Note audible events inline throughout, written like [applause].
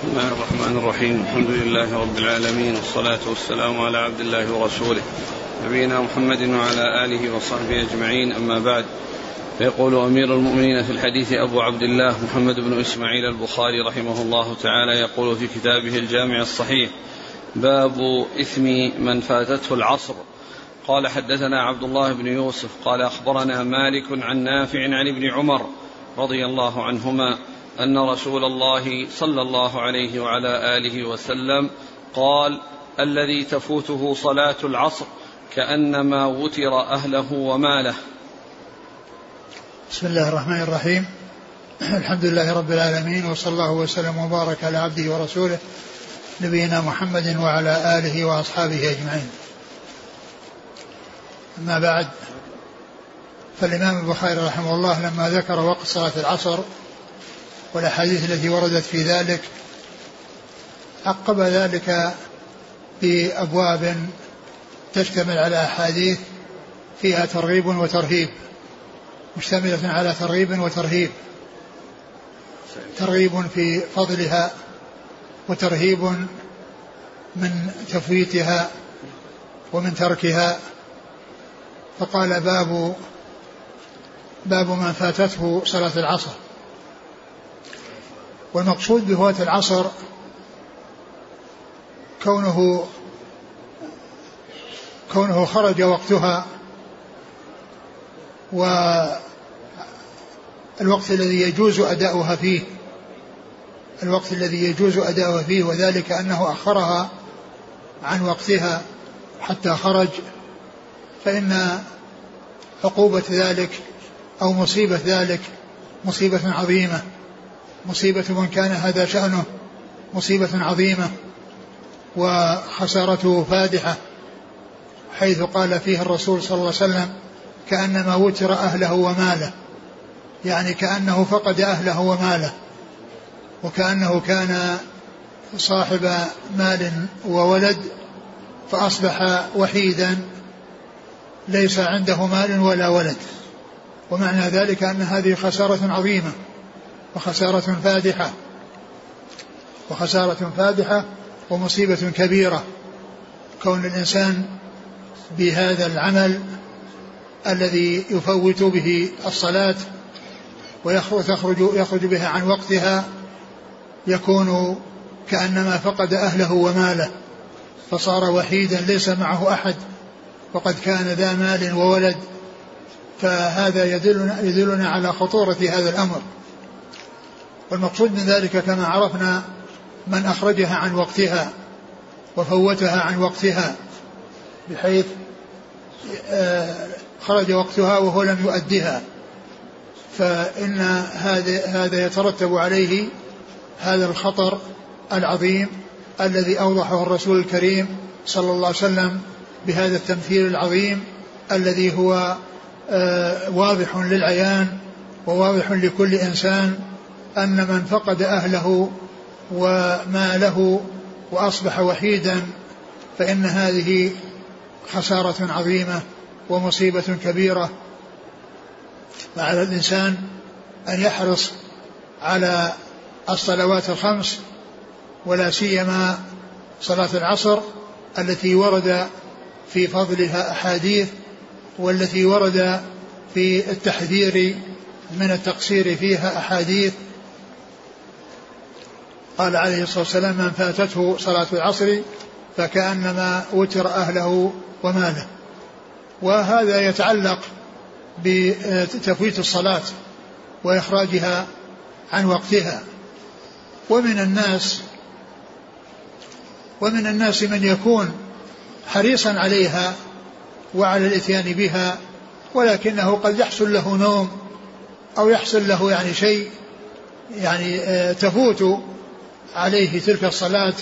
بسم الله الرحمن الرحيم. الحمد لله رب العالمين والصلاة والسلام على عبد الله ورسوله. نبينا محمد وعلى آله وصحبه أجمعين. أما بعد فيقول أمير المؤمنين في الحديث أبو عبد الله محمد بن إسماعيل البخاري رحمه الله تعالى يقول في كتابه الجامع الصحيح باب إثم من فاتته العصر. قال حدثنا عبد الله بن يوسف قال أخبرنا مالك عن نافع عن ابن عمر رضي الله عنهما أن رسول الله صلى الله عليه وعلى آله وسلم قال الذي تفوته صلاة العصر كأنما وتر أهله وماله. بسم الله الرحمن الرحيم. [clears throat] الحمد لله رب العالمين وصلى الله وسلم وبارك على عبده ورسوله نبينا محمد وعلى آله وأصحابه أجمعين. أما بعد فالإمام البخاري رحمه الله لما ذكر وقت صلاة العصر والأحاديث التي وردت في ذلك عقب ذلك بأبواب تشتمل على أحاديث فيها ترغيب وترهيب مشتملة على ترغيب وترهيب ترغيب في فضلها وترهيب من تفويتها ومن تركها. فقال باب باب من فاتته صلاة العصر. والمقصود بفوات العصر كونه كونه خرج وقتها والوقت الذي يجوز أداؤها فيه الوقت الذي يجوز أداؤها فيه وذلك أنه أخرها عن وقتها حتى خرج. فإن عقوبة ذلك أو مصيبة ذلك مصيبة عظيمة. مصيبة من كان هذا شأنه مصيبة عظيمة وخسارته فادحة حيث قال فيه الرسول صلى الله عليه وسلم كأنما وتر أهله وماله. يعني كأنه فقد أهله وماله وكأنه كان صاحب مال وولد فأصبح وحيدا ليس عنده مال ولا ولد. ومعنى ذلك أن هذه خسارة عظيمة. وخسارة فادحة. وخسارة فادحة ومصيبة كبيرة. كون الإنسان بهذا العمل الذي يفوت به الصلاة ويخرج يخرج بها عن وقتها يكون كأنما فقد أهله وماله. فصار وحيدا ليس معه أحد. وقد كان ذا مال وولد. فهذا يدلنا, يدلنا على خطورة هذا الأمر. والمقصود من ذلك كما عرفنا من أخرجها عن وقتها وفوتها عن وقتها بحيث آه، خرج وقتها وهو لم يؤدها. فإن هذا هذا يترتب عليه هذا الخطر العظيم الذي أوضحه الرسول الكريم صلى الله عليه وسلم بهذا التمثيل العظيم الذي هو آه، واضح للعيان وواضح لكل إنسان أن من فقد أهله وماله وأصبح وحيدا فإن هذه خسارة عظيمة ومصيبة كبيرة. وعلى الإنسان أن يحرص على الصلوات الخمس ولا سيما صلاة العصر التي ورد في فضلها أحاديث والتي ورد في التحذير من التقصير فيها أحاديث قال عليه الصلاة والسلام من فاتته صلاة العصر فكأنما وتر أهله وماله. وهذا يتعلق بتفويت الصلاة وإخراجها عن وقتها. ومن الناس ومن الناس من يكون حريصا عليها وعلى الإتيان بها ولكنه قد يحصل له نوم أو يحصل له يعني شيء يعني آه، تفوت عليه تلك الصلاة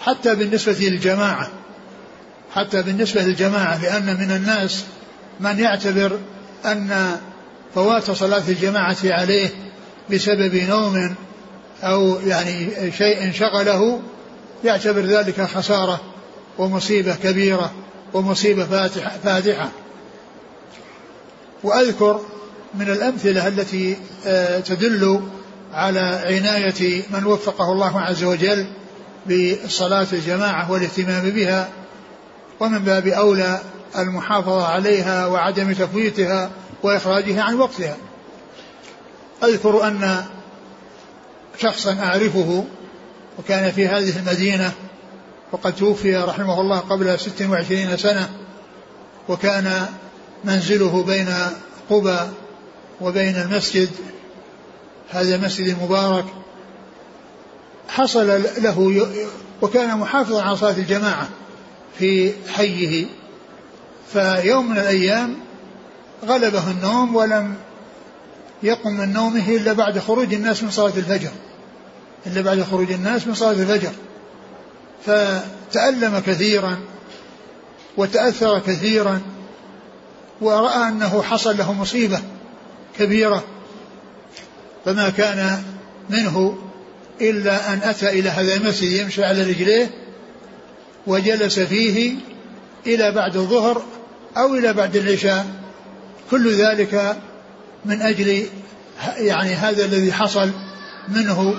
حتى بالنسبة للجماعة حتى بالنسبة للجماعة لأن من الناس من يعتبر أن فوات صلاة الجماعة عليه بسبب نوم أو يعني شيء شغله يعتبر ذلك خسارة ومصيبة كبيرة ومصيبة فاتحة وأذكر من الأمثلة التي آه، تدل على عناية من وفقه الله عز وجل بالصلاة الجماعة والاهتمام بها ومن باب أولى المحافظة عليها وعدم تفويتها وإخراجها عن وقتها. أذكر أن شخصا أعرفه وكان في هذه المدينة وقد توفي رحمه الله قبل ست وعشرين سنة وكان منزله بين قبى وبين المسجد هذا المسجد المبارك حصل له وكان محافظا على صلاة الجماعة في حيه فيوم من الأيام غلبه النوم ولم يقم من نومه إلا بعد خروج الناس من صلاة الفجر إلا بعد خروج الناس من صلاة الفجر. فتألم كثيرا وتأثر كثيرا ورأى أنه حصل له مصيبة كبيرة. فما كان منه إلا أن أتى إلى هذا المسجد يمشي على رجليه وجلس فيه إلى بعد الظهر أو إلى بعد العشاء. كل ذلك من أجل يعني هذا الذي حصل منه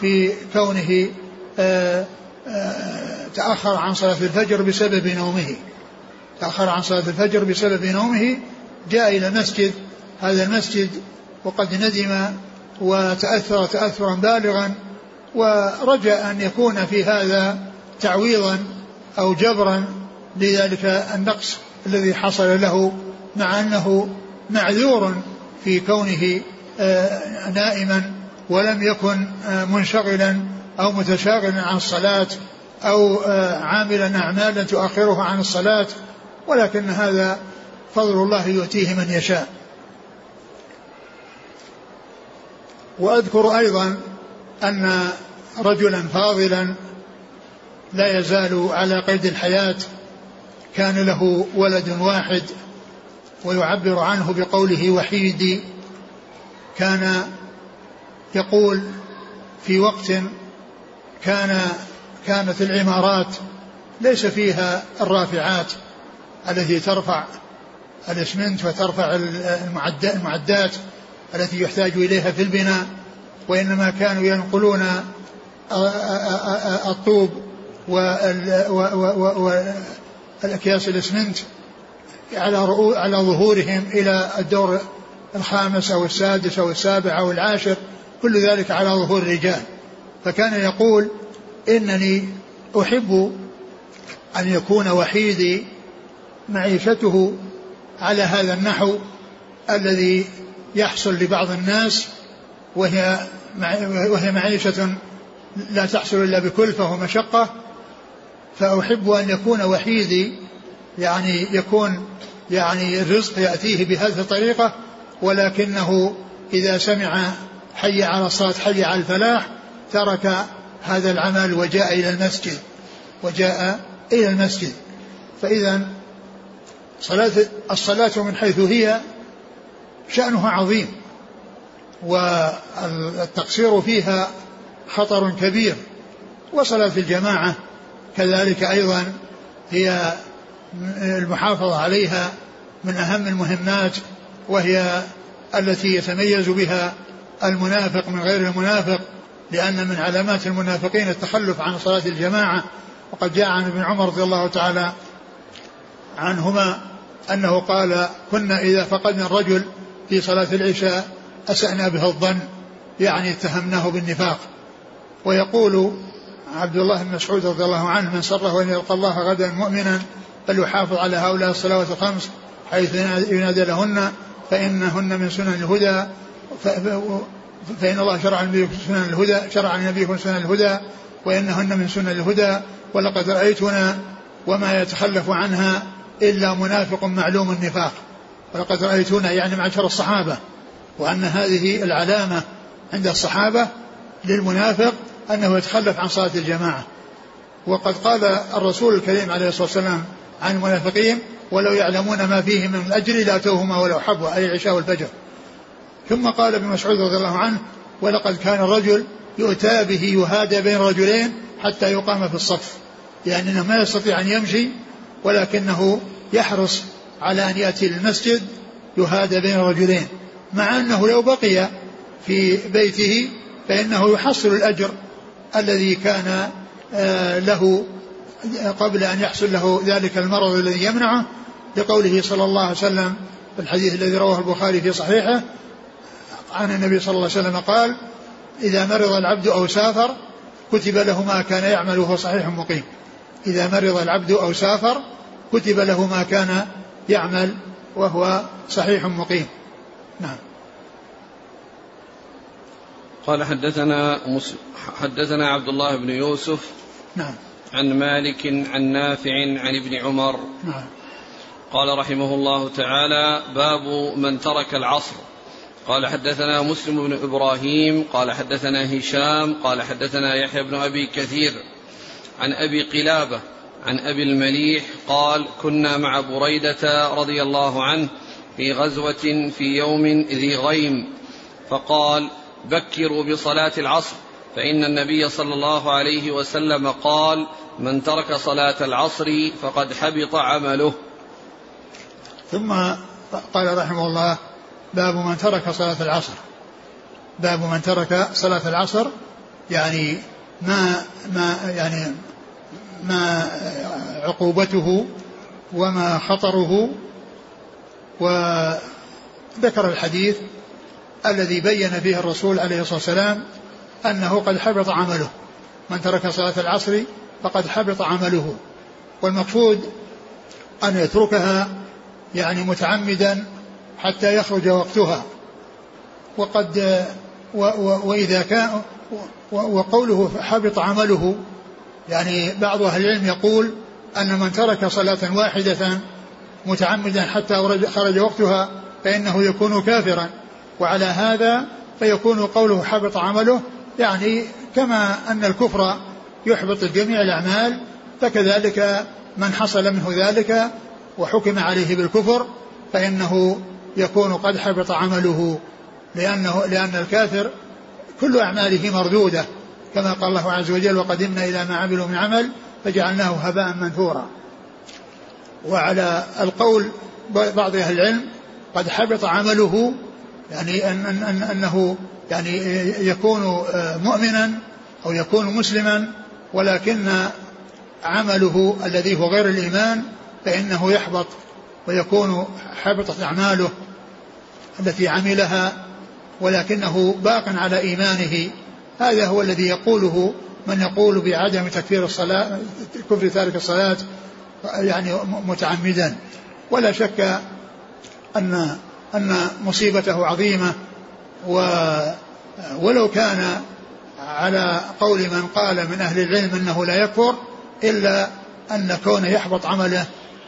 في كونه آه، آه، تأخر عن صلاة الفجر بسبب نومه. تأخر عن صلاة الفجر بسبب نومه جاء إلى المسجد هذا المسجد وقد ندم وتأثر تأثرا بالغا ورجى أن يكون في هذا تعويضا أو جبرا لذلك النقص الذي حصل له مع أنه معذور في كونه آه، نائما ولم يكن آه، منشغلا أو متشاغلا عن الصلاة أو آه، عاملا أعمالا تؤخره عن الصلاة ولكن هذا فضل الله يؤتيه من يشاء. وأذكر أيضا أن رجلا فاضلا لا يزال على قيد الحياة كان له ولد واحد ويعبر عنه بقوله وحيدي كان يقول في وقت كان كانت العمارات ليس فيها الرافعات التي ترفع الاسمنت وترفع المعدات. التي يحتاج إليها في البناء وإنما كانوا ينقلون الطوب والأكياس الإسمنت على على ظهورهم إلى الدور الخامس أو السادس أو السابع أو العاشر كل ذلك على ظهور الرجال فكان يقول إنني أحب أن يكون وحيدي معيشته على هذا النحو الذي يحصل لبعض الناس وهي وهي معيشة لا تحصل إلا بكلفة ومشقة فأحب أن يكون وحيدي يعني يكون يعني الرزق يأتيه بهذه الطريقة ولكنه إذا سمع حي على الصلاة حي على الفلاح ترك هذا العمل وجاء إلى المسجد وجاء إلى المسجد. فإذا صلاة الصلاة من حيث هي شأنها عظيم والتقصير فيها خطر كبير. وصلاة الجماعة كذلك أيضا هي المحافظة عليها من أهم المهمات وهي التي يتميز بها المنافق من غير المنافق لأن من علامات المنافقين التخلف عن صلاة الجماعة. وقد جاء عن ابن عمر رضي الله تعالى عنهما أنه قال كنا إذا فقدنا الرجل في صلاة العشاء أسأنا به الظن يعني اتهمناه بالنفاق. ويقول عبد الله بن مسعود رضي الله عنه من سره أن يلقى الله غدا مؤمنا فليحافظ على هؤلاء الصلوات الخمس حيث ينادى لهن فإنهن من سنن الهدى فإن الله شرع النبي سنن الهدى شرع لنبيكم سنن الهدى وإنهن من سنن الهدى ولقد رأيتنا وما يتخلف عنها إلا منافق معلوم النفاق. ولقد رأيتنا يعني معشر الصحابة وأن هذه العلامة عند الصحابة للمنافق أنه يتخلف عن صلاة الجماعة. وقد قال الرسول الكريم عليه الصلاة والسلام عن المنافقين ولو يعلمون ما فيه من الأجر لأتوهما ولو حبوا أي العشاء والفجر. ثم قال ابن مسعود رضي الله عنه ولقد كان الرجل يؤتى به يهادى بين رجلين حتى يقام في الصف يعني انه ما يستطيع أن يمشي ولكنه يحرص على أن يأتي للمسجد يهادى بين رجلين مع أنه لو بقي في بيته فإنه يحصل الأجر الذي كان آه، له قبل أن يحصل له ذلك المرض الذي يمنعه لقوله صلى الله عليه وسلم في الحديث الذي رواه البخاري في صحيحه عن النبي صلى الله عليه وسلم قال إذا مرض العبد أو سافر كتب له ما كان يعمل وهو صحيح مقيم. إذا مرض العبد أو سافر كتب له ما كان يعمل وهو صحيح مقيم. نعم. قال حدثنا حدثنا عبد الله بن يوسف نعم. عن مالك عن نافع عن ابن عمر. نعم. قال رحمه الله تعالى باب من ترك العصر. قال حدثنا مسلم بن إبراهيم قال حدثنا هشام قال حدثنا يحيى بن أبي كثير عن أبي قلابة عن أبي المليح قال كنا مع بريدة رضي الله عنه في غزوة في يوم ذي غيم. فقال بكروا بصلاة العصر فإن النبي صلى الله عليه وسلم قال من ترك صلاة العصر فقد حبط عمله ثم قال رحمه الله باب من ترك صلاة العصر باب من ترك صلاة العصر يعني ما ما يعني ما عقوبته وما خطره وذكر الحديث الذي بين فيه الرسول عليه الصلاة والسلام أنه قد حبط عمله. من ترك صلاة العصر فقد حبط عمله. والمقصود أن يتركها يعني متعمدا حتى يخرج وقتها. وقد و و وإذا كان وقوله حبط عمله يعني بعض أهل العلم يقول أن من ترك صلاة واحدة متعمدا حتى خرج وقتها فإنه يكون كافرا. وعلى هذا فيكون قوله حبط عمله يعني كما أن الكفر يحبط جميع الأعمال فكذلك من حصل منه ذلك وحكم عليه بالكفر فإنه يكون قد حبط عمله لأنه لأن الكافر كل أعماله مردودة. كما قال الله عز وجل وقدمنا إلى ما عملوا من عمل فجعلناه هباء منثورا. وعلى القول بعض أهل العلم قد حبط عمله يعني أن أن أن أنه يعني يكون مؤمنا أو يكون مسلما ولكن عمله الذي هو غير الإيمان فإنه يحبط ويكون حبطت أعماله التي عملها ولكنه باق على إيمانه. هذا هو الذي يقوله من يقول بعدم تكفير الصلاة كفر تارك الصلاة يعني متعمدا. ولا شك أن أن مصيبته عظيمة. و ولو كان على قول من قال من أهل العلم أنه لا يكفر إلا أن كونه يحبط عمله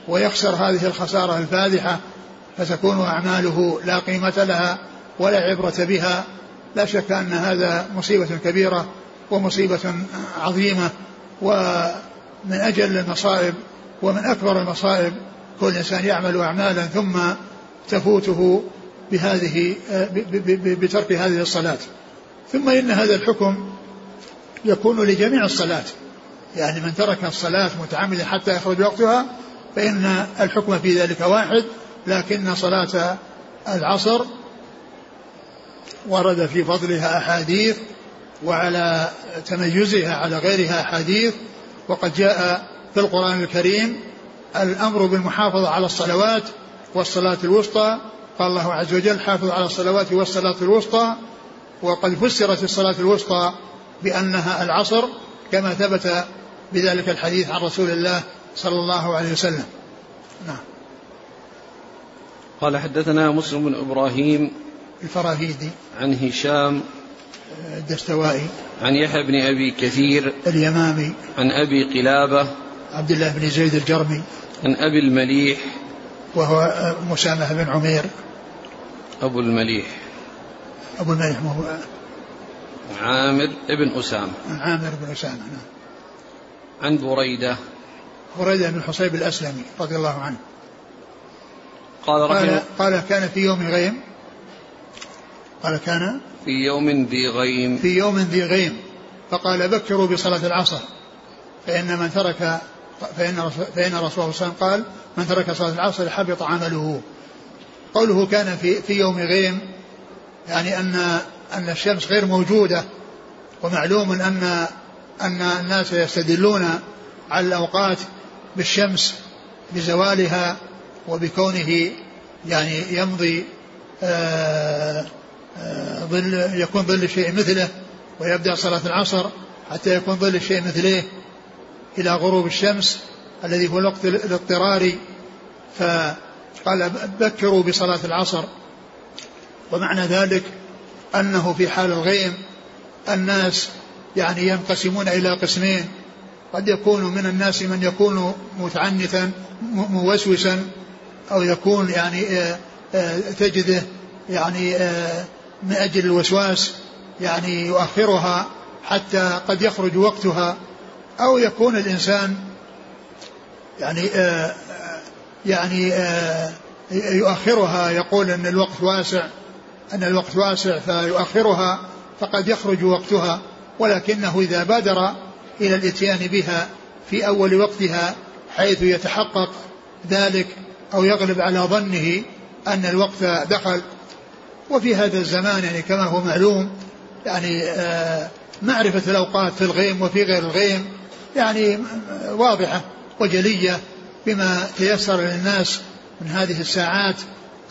ويخسر هذه الخسارة الفادحة فتكون أعماله لا قيمة لها ولا عبرة بها. لا شك أن هذا مصيبة كبيرة ومصيبة عظيمة ومن أجل المصائب ومن أكبر المصائب كل إنسان يعمل أعمالا ثم تفوته بهذه بترك هذه الصلاة. ثم إن هذا الحكم يكون لجميع الصلاة. يعني من ترك الصلاة متعمدا حتى يخرج وقتها فإن الحكم في ذلك واحد لكن صلاة العصر ورد في فضلها أحاديث وعلى تميزها على غيرها أحاديث وقد جاء في القرآن الكريم الأمر بالمحافظة على الصلوات والصلاة الوسطى قال الله عز وجل حافظ على الصلوات والصلاة الوسطى وقد فسرت الصلاة الوسطى بأنها العصر كما ثبت بذلك الحديث عن رسول الله صلى الله عليه وسلم. نعم. قال حدثنا مسلم بن إبراهيم الفراهيدي عن هشام الدستوائي عن يحيى بن أبي كثير اليمامي عن أبي قلابة عبد الله بن زيد الجرمي عن أبي المليح وهو مسامح بن عمير. أبو المليح. أبو المليح هو عامر بن أسامة. عامر بن أسامة نعم. عن بريدة. بريدة بن الحصيب الأسلمي رضي الله عنه. قال قال, قال كان في يوم غيم قال كان في يوم ذي غيم. في يوم ذي غيم. فقال بكروا بصلاة العصر. فإن من ترك فإن فإن الرسول صلى الله عليه وسلم قال من ترك صلاة العصر حبط عمله. قوله كان في في يوم غيم يعني أن أن الشمس غير موجودة ومعلوم أن أن الناس يستدلون على الأوقات بالشمس بزوالها وبكونه يعني يمضي آه، ظل يكون ظل الشيء مثله ويبدأ صلاة العصر حتى يكون ظل الشيء مثله إلى غروب الشمس الذي هو الوقت الاضطراري. فقال بكروا بصلاة العصر. ومعنى ذلك أنه في حال الغيم الناس يعني ينقسمون إلى قسمين. قد يكون من الناس من يكون متعنتا موسوسا أو يكون يعني آه، آه، تجده يعني آه، من أجل الوسواس يعني يؤخرها حتى قد يخرج وقتها أو يكون الإنسان يعني يعني يؤخرها يقول أن الوقت واسع أن الوقت واسع فيؤخرها فقد يخرج وقتها ولكنه إذا بادر إلى الإتيان بها في أول وقتها حيث يتحقق ذلك أو يغلب على ظنه أن الوقت دخل وفي هذا الزمان يعني كما هو معلوم يعني آه، معرفة الأوقات في الغيم وفي غير الغيم يعني واضحة وجلية بما تيسر للناس من هذه الساعات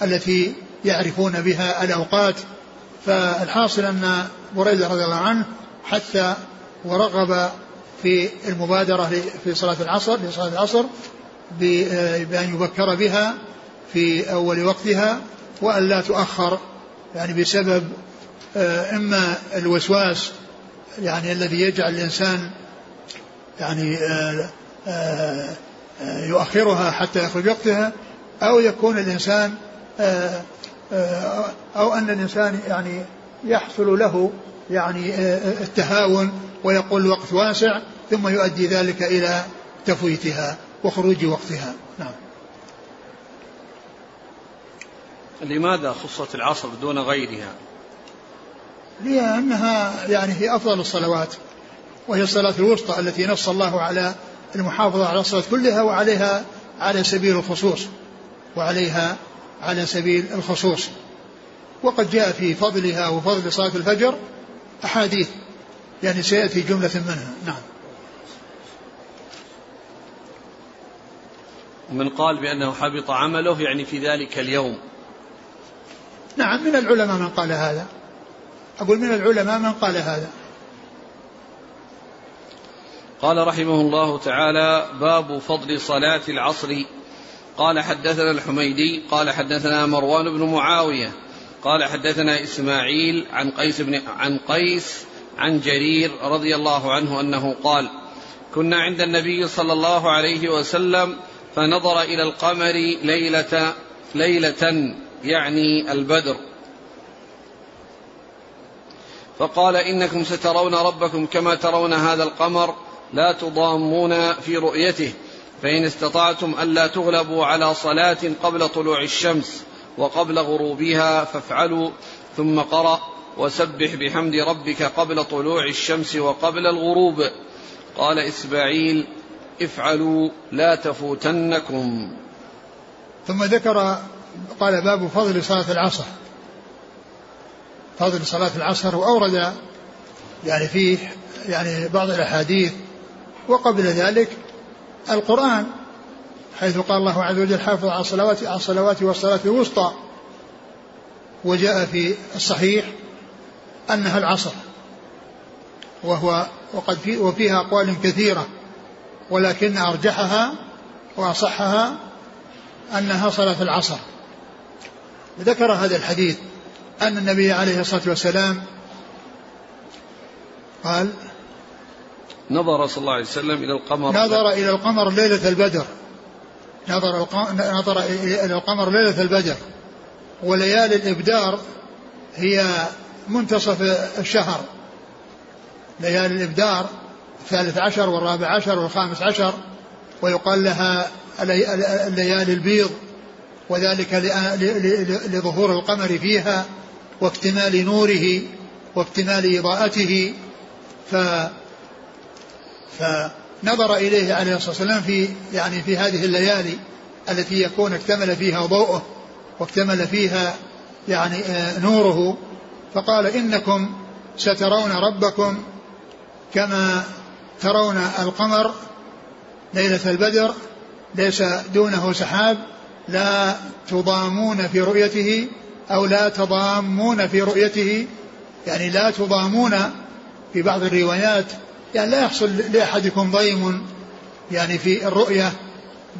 التي يعرفون بها الأوقات. فالحاصل أن بريدة رضي الله عنه حتى ورغب في المبادرة في صلاة العصر لصلاة العصر بأن يبكر بها في أول وقتها وأن لا تؤخر يعني بسبب آه، إما الوسواس يعني الذي يجعل الإنسان يعني آه، آه، يؤخرها حتى يخرج وقتها أو يكون الإنسان أو أن الإنسان يعني يحصل له يعني التهاون ويقول الوقت واسع ثم يؤدي ذلك إلى تفويتها وخروج وقتها. لماذا خصت العصر دون غيرها؟ لأنها يعني هي أفضل الصلوات وهي الصلاة الوسطى التي نص الله على المحافظة على الصلاة كلها وعليها على سبيل الخصوص وعليها على سبيل الخصوص. وقد جاء في فضلها وفضل صلاة الفجر أحاديث يعني سيأتي جملة منها. نعم. ومن قال بأنه حبط عمله يعني في ذلك اليوم. نعم من العلماء من قال هذا. أقول من العلماء من قال هذا. قال رحمه الله تعالى باب فضل صلاة العصر. قال حدثنا الحميدي قال حدثنا مروان بن معاوية قال حدثنا إسماعيل عن قيس بن عن قيس عن جرير رضي الله عنه أنه قال كنا عند النبي صلى الله عليه وسلم فنظر إلى القمر ليلة ليلة يعني البدر. فقال إنكم سترون ربكم كما ترون هذا القمر لا تضامون في رؤيته فإن استطعتم ألا تغلبوا على صلاة قبل طلوع الشمس وقبل غروبها فافعلوا ثم قرأ وسبح بحمد ربك قبل طلوع الشمس وقبل الغروب. قال إسماعيل افعلوا لا تفوتنكم. ثم ذكر قال باب فضل صلاة العصر. فضل صلاة العصر وأورد يعني فيه يعني بعض الأحاديث وقبل ذلك القرآن حيث قال الله عز وجل حافظ على الصلوات على الصلوات والصلاة الوسطى وجاء في الصحيح أنها العصر وهو وقد في وفيها أقوال كثيرة ولكن أرجحها وأصحها أنها صلاة العصر. ذكر هذا الحديث أن النبي عليه الصلاة والسلام قال نظر صلى الله عليه وسلم إلى القمر. نظر إلى القمر ليلة البدر. نظر نظر إلى القمر ليلة البدر. وليالي الإبدار هي منتصف الشهر. ليالي الإبدار الثالث عشر والرابع عشر والخامس عشر. ويقال لها الليالي البيض. وذلك لظهور القمر فيها واكتمال نوره واكتمال إضاءته. ف فنظر إليه عليه الصلاة والسلام في يعني في هذه الليالي التي يكون اكتمل فيها ضوءه واكتمل فيها يعني آه، نوره فقال إنكم سترون ربكم كما ترون القمر ليلة البدر ليس دونه سحاب. لا تضامون في رؤيته أو لا تضامون في رؤيته. يعني لا تضامون في بعض الروايات. يعني لا يحصل لأحدكم ضيم يعني في الرؤية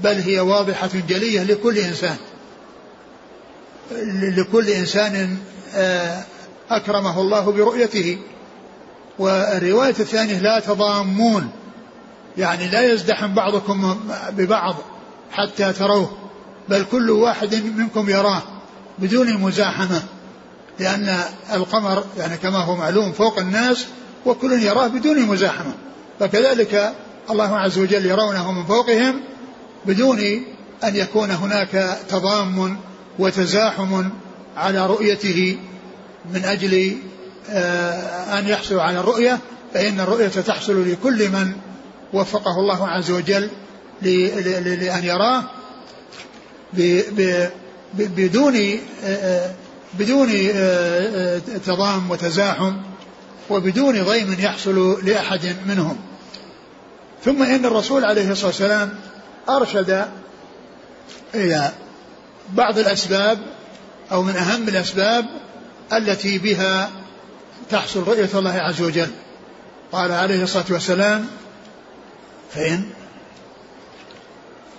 بل هي واضحة جلية لكل إنسان. لكل إنسان آه، أكرمه الله برؤيته. والرواية الثانية لا تضامون. يعني لا يزدحم بعضكم ببعض حتى تروه. بل كل واحد منكم يراه بدون مزاحمة لأن القمر يعني كما هو معلوم فوق الناس وكل يراه بدون مزاحمة. فكذلك الله عز وجل يرونه من فوقهم بدون أن يكون هناك تضام وتزاحم على رؤيته من أجل آه، أن يحصل على الرؤية فإن الرؤية تحصل لكل من وفقه الله عز وجل لأن يراه بدون بدون تضام وتزاحم وبدون ضيم يحصل لأحد منهم. ثم إن الرسول عليه الصلاة والسلام أرشد إلى بعض الأسباب أو من أهم الأسباب التي بها تحصل رؤية الله عز وجل. قال عليه الصلاة والسلام فإن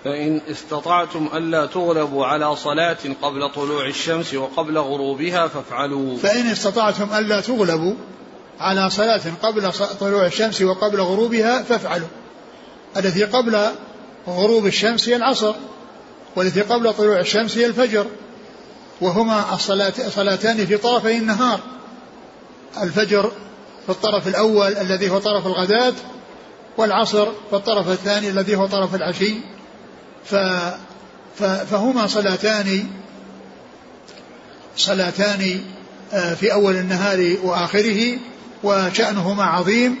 فإن استطعتم ألا تغلبوا على صلاة قبل طلوع الشمس وقبل غروبها فافعلوا. فإن استطعتم ألا تغلبوا على صلاة قبل طلوع الشمس وقبل غروبها فافعلوا. التي قبل غروب الشمس هي العصر والتي قبل طلوع الشمس هي الفجر وهما الصلاة صلاتان في طرفي النهار. الفجر في الطرف الأول الذي هو طرف الغداة والعصر في الطرف الثاني الذي هو طرف العشي. ف فهما صلاتان صلاتان آه، في أول النهار وآخره وشأنهما عظيم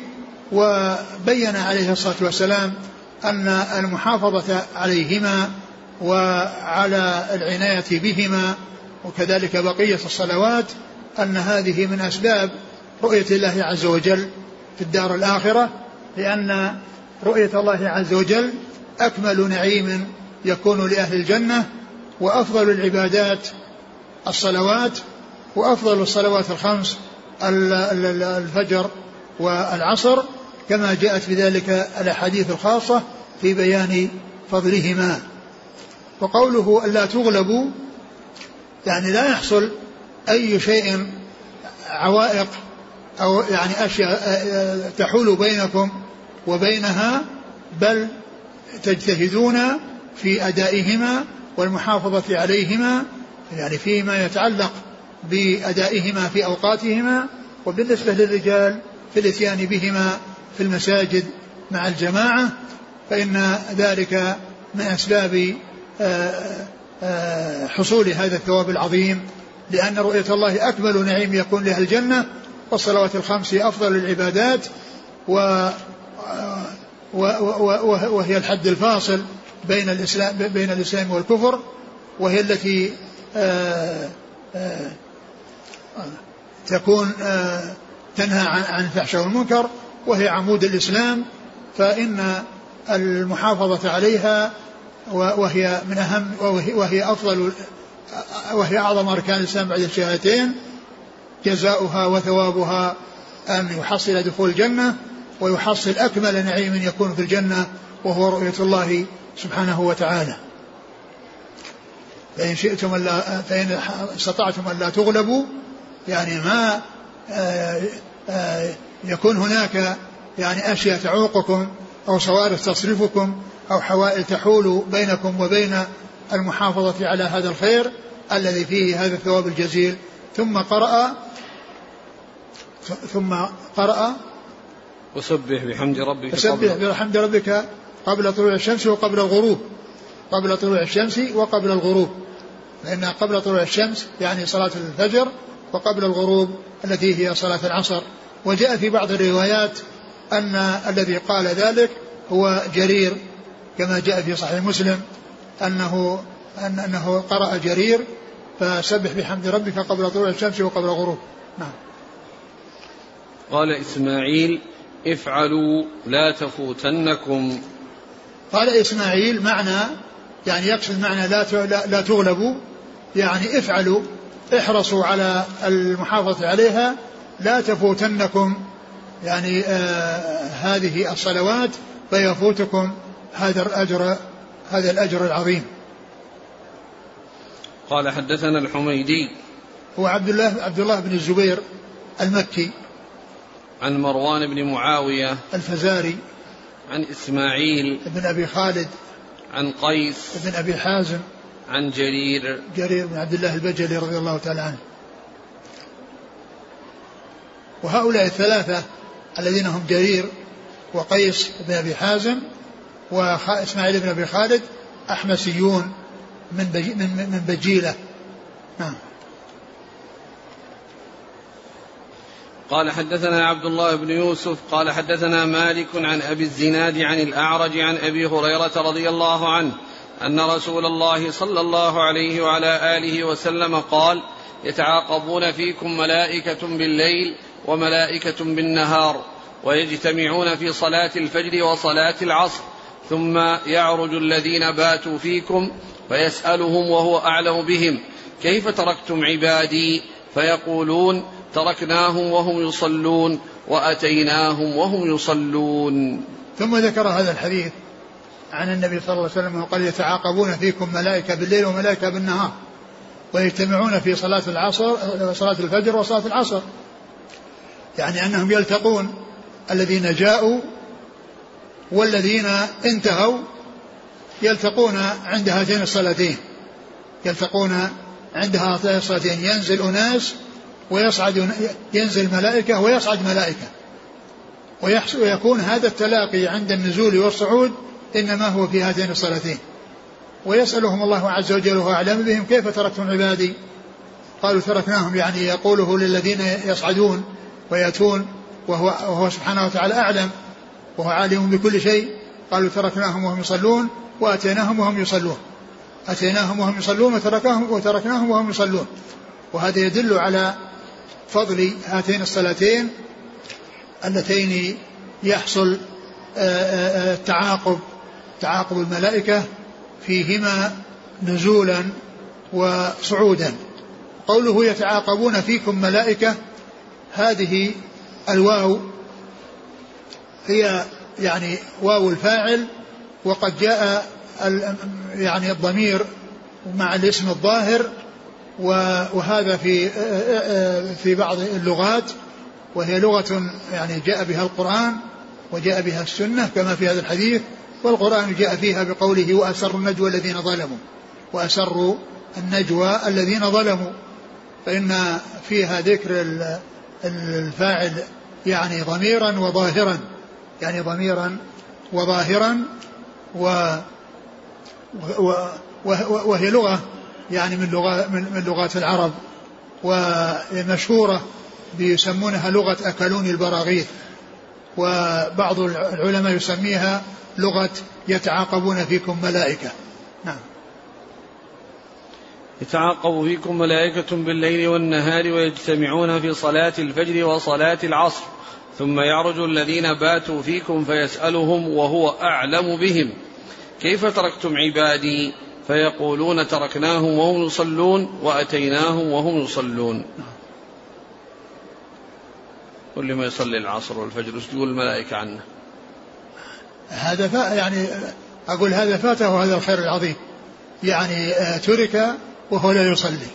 وبين عليه الصلاة والسلام أن المحافظة عليهما وعلى العناية بهما وكذلك بقية الصلوات أن هذه من أسباب رؤية الله عز وجل في الدار الآخرة لأن رؤية الله عز وجل أكمل نعيم يكون لأهل الجنة وأفضل العبادات الصلوات وأفضل الصلوات الخمس الفجر والعصر كما جاءت بذلك الأحاديث الخاصة في بيان فضلهما. وقوله ألا تغلبوا يعني لا يحصل أي شيء عوائق أو يعني أشياء تحول بينكم وبينها بل تجتهدون في أدائهما والمحافظة عليهما يعني فيما يتعلق بأدائهما في أوقاتهما وبالنسبة للرجال في الإتيان بهما في المساجد مع الجماعة فإن ذلك من أسباب آه، آه، حصول هذا الثواب العظيم لأن رؤية الله أكمل نعيم يكون لها الجنة والصلوات الخمس أفضل العبادات و وهي الحد الفاصل بين الإسلام بين الإسلام والكفر وهي التي آه، تكون تنهى عن الفحشاء والمنكر وهي عمود الإسلام فإن المحافظة عليها وهي من أهم وهي أفضل وهي أعظم أركان الإسلام بعد الشهادتين جزاؤها وثوابها أن يحصل دخول الجنة. ويحصل أكمل نعيم يكون في الجنة وهو رؤية الله سبحانه وتعالى. فإن شئتم ألا فإن استطعتم ألا تغلبوا يعني ما آه، آه، يكون هناك يعني أشياء تعوقكم أو صوارف تصرفكم أو حوائل تحول بينكم وبين المحافظة على هذا الخير الذي فيه هذا الثواب الجزيل. ثم قرأ ثم قرأ وسبح بحمد ربك وسبح بحمد ربك قبل طلوع الشمس وقبل الغروب. قبل طلوع الشمس وقبل الغروب. لأن قبل طلوع الشمس يعني صلاة الفجر وقبل الغروب التي هي صلاة العصر. وجاء في بعض الروايات أن الذي قال ذلك هو جرير كما جاء في صحيح مسلم أنه أن أنه قرأ جرير فسبح بحمد ربك قبل طلوع الشمس وقبل الغروب. نعم. قال إسماعيل افعلوا لا تفوتنكم. قال إسماعيل معنى يعني يقصد معنى لا لا تغلبوا يعني افعلوا احرصوا على المحافظة عليها لا تفوتنكم. يعني آه هذه الصلوات فيفوتكم هذا الأجر هذا الأجر العظيم. قال حدثنا الحميدي. هو عبد الله عبد الله بن الزبير المكي. عن مروان بن معاوية الفزاري عن إسماعيل بن أبي خالد عن قيس بن أبي حازم عن جرير. جرير بن عبد الله البجلي رضي الله تعالى عنه. وهؤلاء الثلاثة الذين هم جرير وقيس بن أبي حازم وإسماعيل بن أبي خالد أحمسيون من من من بجيلة. نعم. قال حدثنا عبد الله بن يوسف قال حدثنا مالك عن أبي الزناد عن الأعرج عن أبي هريرة رضي الله عنه أن رسول الله صلى الله عليه وعلى آله وسلم قال يتعاقبون فيكم ملائكة بالليل وملائكة بالنهار ويجتمعون في صلاة الفجر وصلاة العصر ثم يعرج الذين باتوا فيكم فيسالهم وهو أعلم بهم كيف تركتم عبادي؟ فيقولون تركناهم وهم يصلون وأتيناهم وهم يصلون. ثم ذكر هذا الحديث عن النبي صلى الله عليه وسلم وقال يتعاقبون فيكم ملائكة بالليل وملائكة بالنهار ويجتمعون في صلاة العصر صلاة الفجر وصلاة العصر. يعني أنهم يلتقون الذين جاءوا والذين انتهوا يلتقون عند هاتين الصلاتين يلتقون عند هاتين الصلاتين. ينزل أناس ويصعد ينزل ملائكة ويصعد ملائكة. ويكون هذا التلاقي عند النزول والصعود إنما هو في هاتين الصلاتين. ويسألهم الله عز وجل وهو أعلم بهم كيف تركتم عبادي؟ قالوا تركناهم يعني يقوله للذين يصعدون ويأتون وهو, وهو سبحانه وتعالى أعلم وهو عالم بكل شيء. قالوا تركناهم وهم يصلون وأتيناهم وهم يصلون. أتيناهم وهم يصلون وتركناهم وتركناهم وهم يصلون. وهذا يدل على فضل هاتين الصلاتين اللتين يحصل التعاقب تعاقب الملائكة فيهما نزولا وصعودا. قوله يتعاقبون فيكم ملائكة هذه الواو هي يعني واو الفاعل وقد جاء يعني الضمير مع الاسم الظاهر وهذا في في بعض اللغات وهي لغة يعني جاء بها القرآن وجاء بها السنة كما في هذا الحديث والقرآن جاء فيها بقوله وأسروا النجوى الذين ظلموا وأسروا النجوى الذين ظلموا. فإن فيها ذكر الفاعل يعني ضميرا وظاهرا يعني ضميرا وظاهرا و وهي لغة يعني من لغة من لغات العرب ومشهورة بيسمونها لغة أكلون البراغيث وبعض العلماء يسميها لغة يتعاقبون فيكم ملائكة. نعم. يتعاقب فيكم ملائكة بالليل والنهار ويجتمعون في صلاة الفجر وصلاة العصر ثم يعرج الذين باتوا فيكم فيسألهم وهو أعلم بهم. كيف تركتم عبادي؟ فيقولون تركناهم وهم يصلون وأتيناهم وهم يصلون. كل ما يصلي العصر والفجر تقول الملائكة عنه؟ هذا فا يعني أقول هذا فاته هذا الخير العظيم. يعني آه، ترك وهو لا يصلي.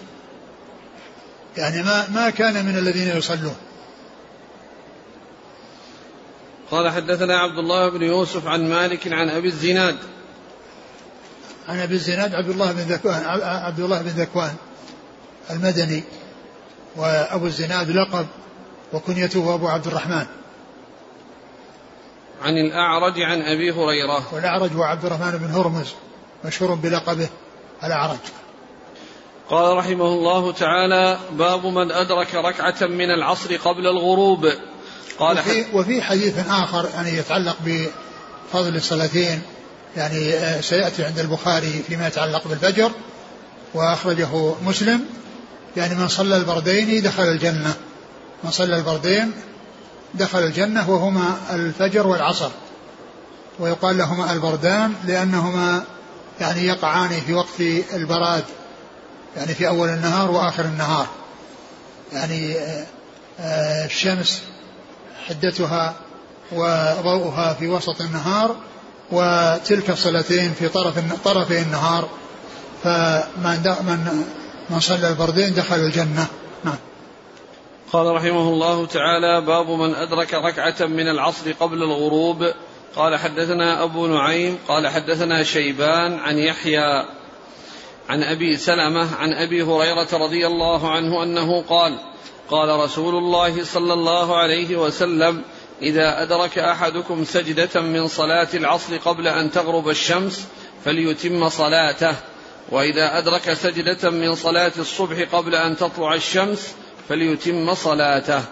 يعني ما ما كان من الذين يصلون. قال حدثنا عبد الله بن يوسف عن مالك عن أبي الزناد عن أبي الزناد عبد الله بن ذكوان عبد الله بن ذكوان المدني وأبو الزناد لقب وكنيته أبو عبد الرحمن. عن الأعرج عن أبي هريرة. والأعرج هو عبد الرحمن بن هرمز مشهور بلقبه الأعرج. قال رحمه الله تعالى باب من أدرك ركعة من العصر قبل الغروب. قال وفي, وفي حديث آخر يعني يتعلق بفضل الصلاتين يعني آه، سيأتي عند البخاري فيما يتعلق بالفجر وأخرجه مسلم. يعني من صلى البردين دخل الجنة. من صلى البردين دخل الجنة وهما الفجر والعصر. ويقال لهما البردان لأنهما يعني يقعان في وقت البراد يعني في أول النهار وآخر النهار. يعني آه، آه، الشمس حدتها وضوءها في وسط النهار وتلك الصلاتين في طرف طرفي النهار فمن من من صلى البردين دخل الجنة. نعم. قال رحمه الله تعالى باب من أدرك ركعة من العصر قبل الغروب. قال حدثنا أبو نعيم قال حدثنا شيبان عن يحيى عن أبي سلمة عن أبي هريرة رضي الله عنه أنه قال قال رسول الله صلى الله عليه وسلم إذا أدرك أحدكم سجدة من صلاة العصر قبل أن تغرب الشمس فليتم صلاته. وإذا أدرك سجدة من صلاة الصبح قبل أن تطلع الشمس فليتم صلاته.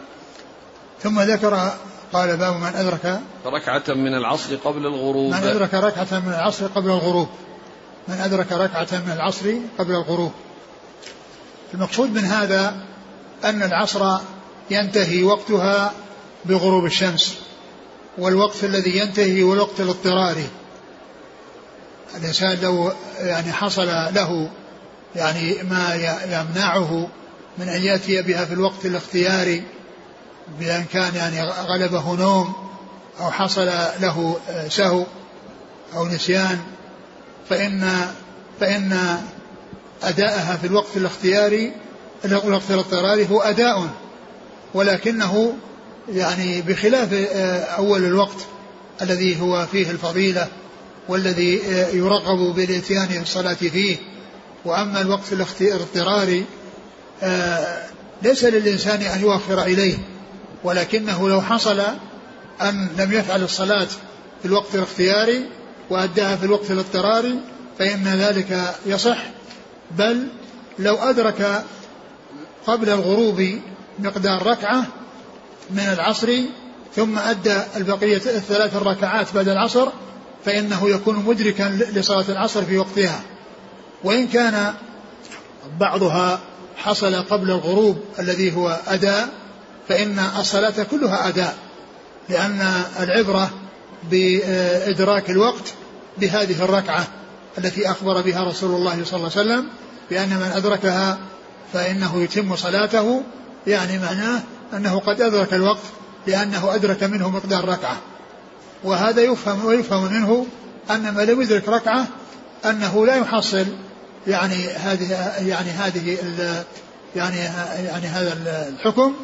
ثم ذكر قال باب من أدرك ركعة من العصر قبل الغروب. من أدرك ركعة من العصر قبل الغروب. من أدرك ركعة من العصر قبل الغروب. المقصود من هذا أن العصر ينتهي وقتها بغروب الشمس والوقت الذي ينتهي هو الوقت الاضطراري. الإنسان لو يعني حصل له يعني ما يمنعه من أن يأتي بها في الوقت الاختياري بأن كان يعني غلبه نوم أو حصل له سهو أو نسيان فإن فإن أداءها في الوقت الاختياري الوقت الاضطراري هو أداء ولكنه يعني بخلاف أول الوقت الذي هو فيه الفضيلة والذي يرغب بالإتيان الصلاة فيه. وأما الوقت الاضطراري ليس للإنسان أن يوفر إليه ولكنه لو حصل أن لم يفعل الصلاة في الوقت الاختياري وأداها في الوقت الاضطراري فإن ذلك يصح. بل لو أدرك قبل الغروب مقدار ركعة من العصر ثم أدى البقية الثلاث الركعات بعد العصر فإنه يكون مدركا لصلاة العصر في وقتها. وإن كان بعضها حصل قبل الغروب الذي هو أداء فإن الصلاة كلها أداء لأن العبرة بإدراك الوقت بهذه الركعة التي أخبر بها رسول الله صلى الله عليه وسلم بأن من أدركها فإنه يتم صلاته يعني معناه أنه قد أدرك الوقت لأنه أدرك منه مقدار ركعة. وهذا يفهم ويفهم منه أن من لم يدرك ركعة أنه لا يحصل يعني هذه يعني هذه يعني يعني هذا الحكم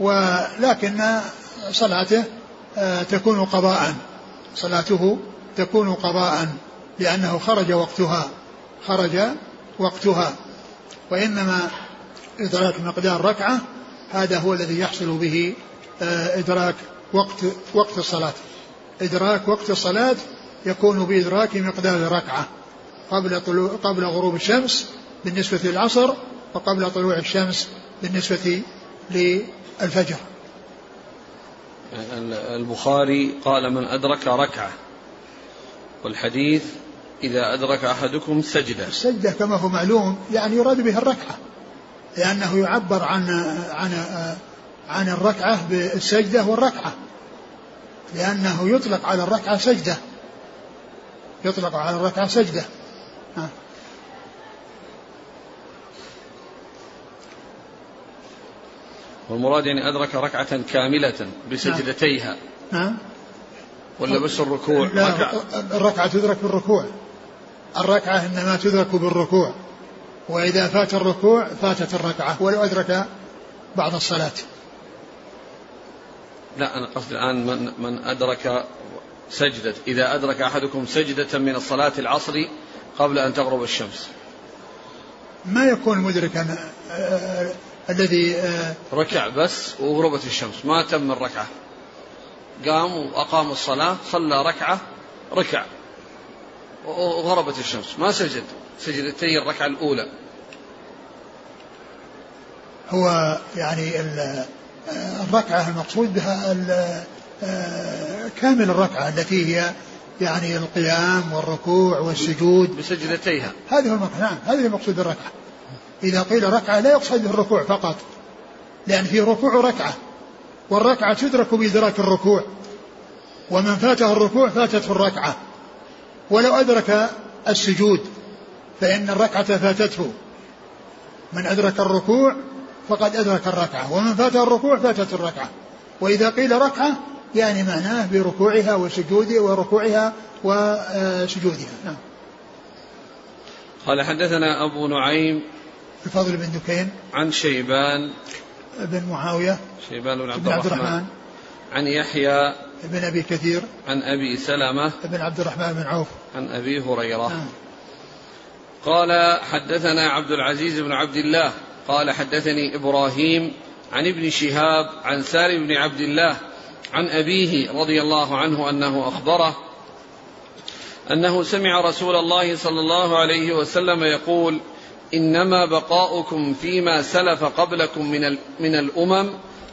ولكن صلاته آه، تكون قضاء. صلاته تكون قضاء لأنه خرج وقتها. خرج وقتها. وإنما إدراك مقدار ركعة هذا هو الذي يحصل به آه، إدراك وقت وقت الصلاة. إدراك وقت الصلاة يكون بإدراك مقدار ركعة قبل طلوع قبل غروب الشمس بالنسبة للعصر وقبل طلوع الشمس بالنسبة للفجر. البخاري قال من أدرك ركعة والحديث إذا أدرك أحدكم سجدة. السجدة كما هو معلوم يعني يراد به الركعة. لأنه يعبر عن عن عن الركعة بالسجدة والركعة. لأنه يطلق على الركعة سجدة. يطلق على الركعة سجدة. والمراد يعني أدرك ركعة كاملة بسجدتيها. نعم ولا بس الركوع؟ لا ركعة. الركعة تدرك بالركوع. الركعة إنما تدرك بالركوع. وإذا فات الركوع فاتت الركعة ولو أدرك بعض الصلاة. لا أنا قصدي الآن من, من أدرك سجدة. إذا أدرك أحدكم سجدة من الصلاة العصر قبل أن تغرب الشمس. ما يكون مدركا آه، آه، الذي آه، ركع بس وغربت الشمس. ما تم الركعة. قام وأقام الصلاة صلى ركعة ركع. وغربت الشمس. ما سجد. سجدتي الركعة الأولى. هو يعني الركعة المقصود بها كامل الركعة التي هي يعني القيام والركوع والسجود. بسجدتيها هذه هو نعم هذه المقصود بالركعة. إذا قيل ركعة لا يقصد الركوع فقط لأن في ركوع ركعة والركعة تدرك بإدراك الركوع ومن فاته الركوع فاتته الركعة. ولو أدرك السجود فإن الركعة فاتته. من أدرك الركوع فقد أدرك الركعة ومن فاته الركوع فاتته الركعة. وإذا قيل ركعة يعني معناه بركوعها وسجودها وركوعها وسجودها. نعم. قال حدثنا أبو نعيم الفضل بن دكين. عن شيبان بن معاوية شيبان بن عبد, عبد الرحمن. عن يحيى بن أبي كثير. عن أبي سلمة. بن عبد الرحمن بن عوف. عن أبي هريرة. نعم. قال حدثنا عبد العزيز بن عبد الله. قال حدثني إبراهيم عن ابن شهاب عن سالم بن عبد الله عن أبيه رضي الله عنه أنه أخبره أنه سمع رسول الله صلى الله عليه وسلم يقول إنما بقاؤكم فيما سلف قبلكم من, من الأمم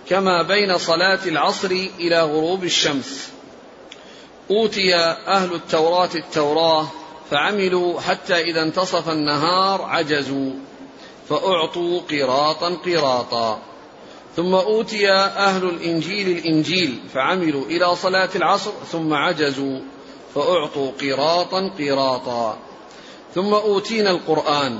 كما بين صلاة العصر إلى غروب الشمس. أوتي أهل التوراة التوراة فعملوا حتى إذا انتصف النهار عجزوا فأعطوا قراطا قراطا. ثم أوتي أهل الإنجيل الإنجيل فعملوا إلى صلاة العصر ثم عجزوا فأعطوا قراطا قراطا. ثم أوتينا القرآن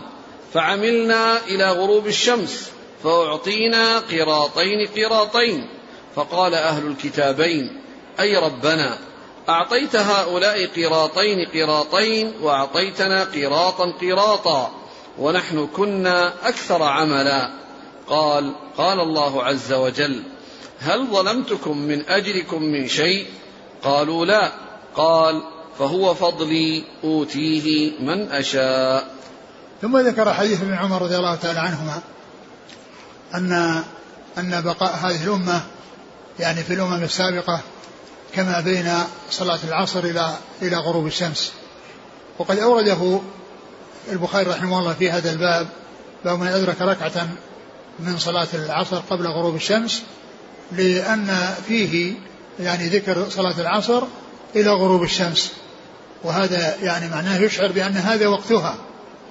فعملنا إلى غروب الشمس فأعطينا قراطين قراطين فقال أهل الكتابين أي ربنا أعطيت هؤلاء قراطين قراطين وأعطيتنا قراطا قراطا ونحن كنا أكثر عملا. قال قال الله عز وجل هل ظلمتكم من أجركم من شيء؟ قالوا لا. قال فهو فضلي أوتيه من أشاء. ثم ذكر حديث ابن عمر رضي الله تعالى عنهما أن أن بقاء هذه الأمة يعني في الأمم السابقة كما بين صلاة العصر إلى إلى غروب الشمس. وقد أورده البخاري رحمه الله في هذا الباب باب من أدرك ركعة من صلاة العصر قبل غروب الشمس لأن فيه يعني ذكر صلاة العصر إلى غروب الشمس. وهذا يعني معناه يشعر بأن هذا وقتها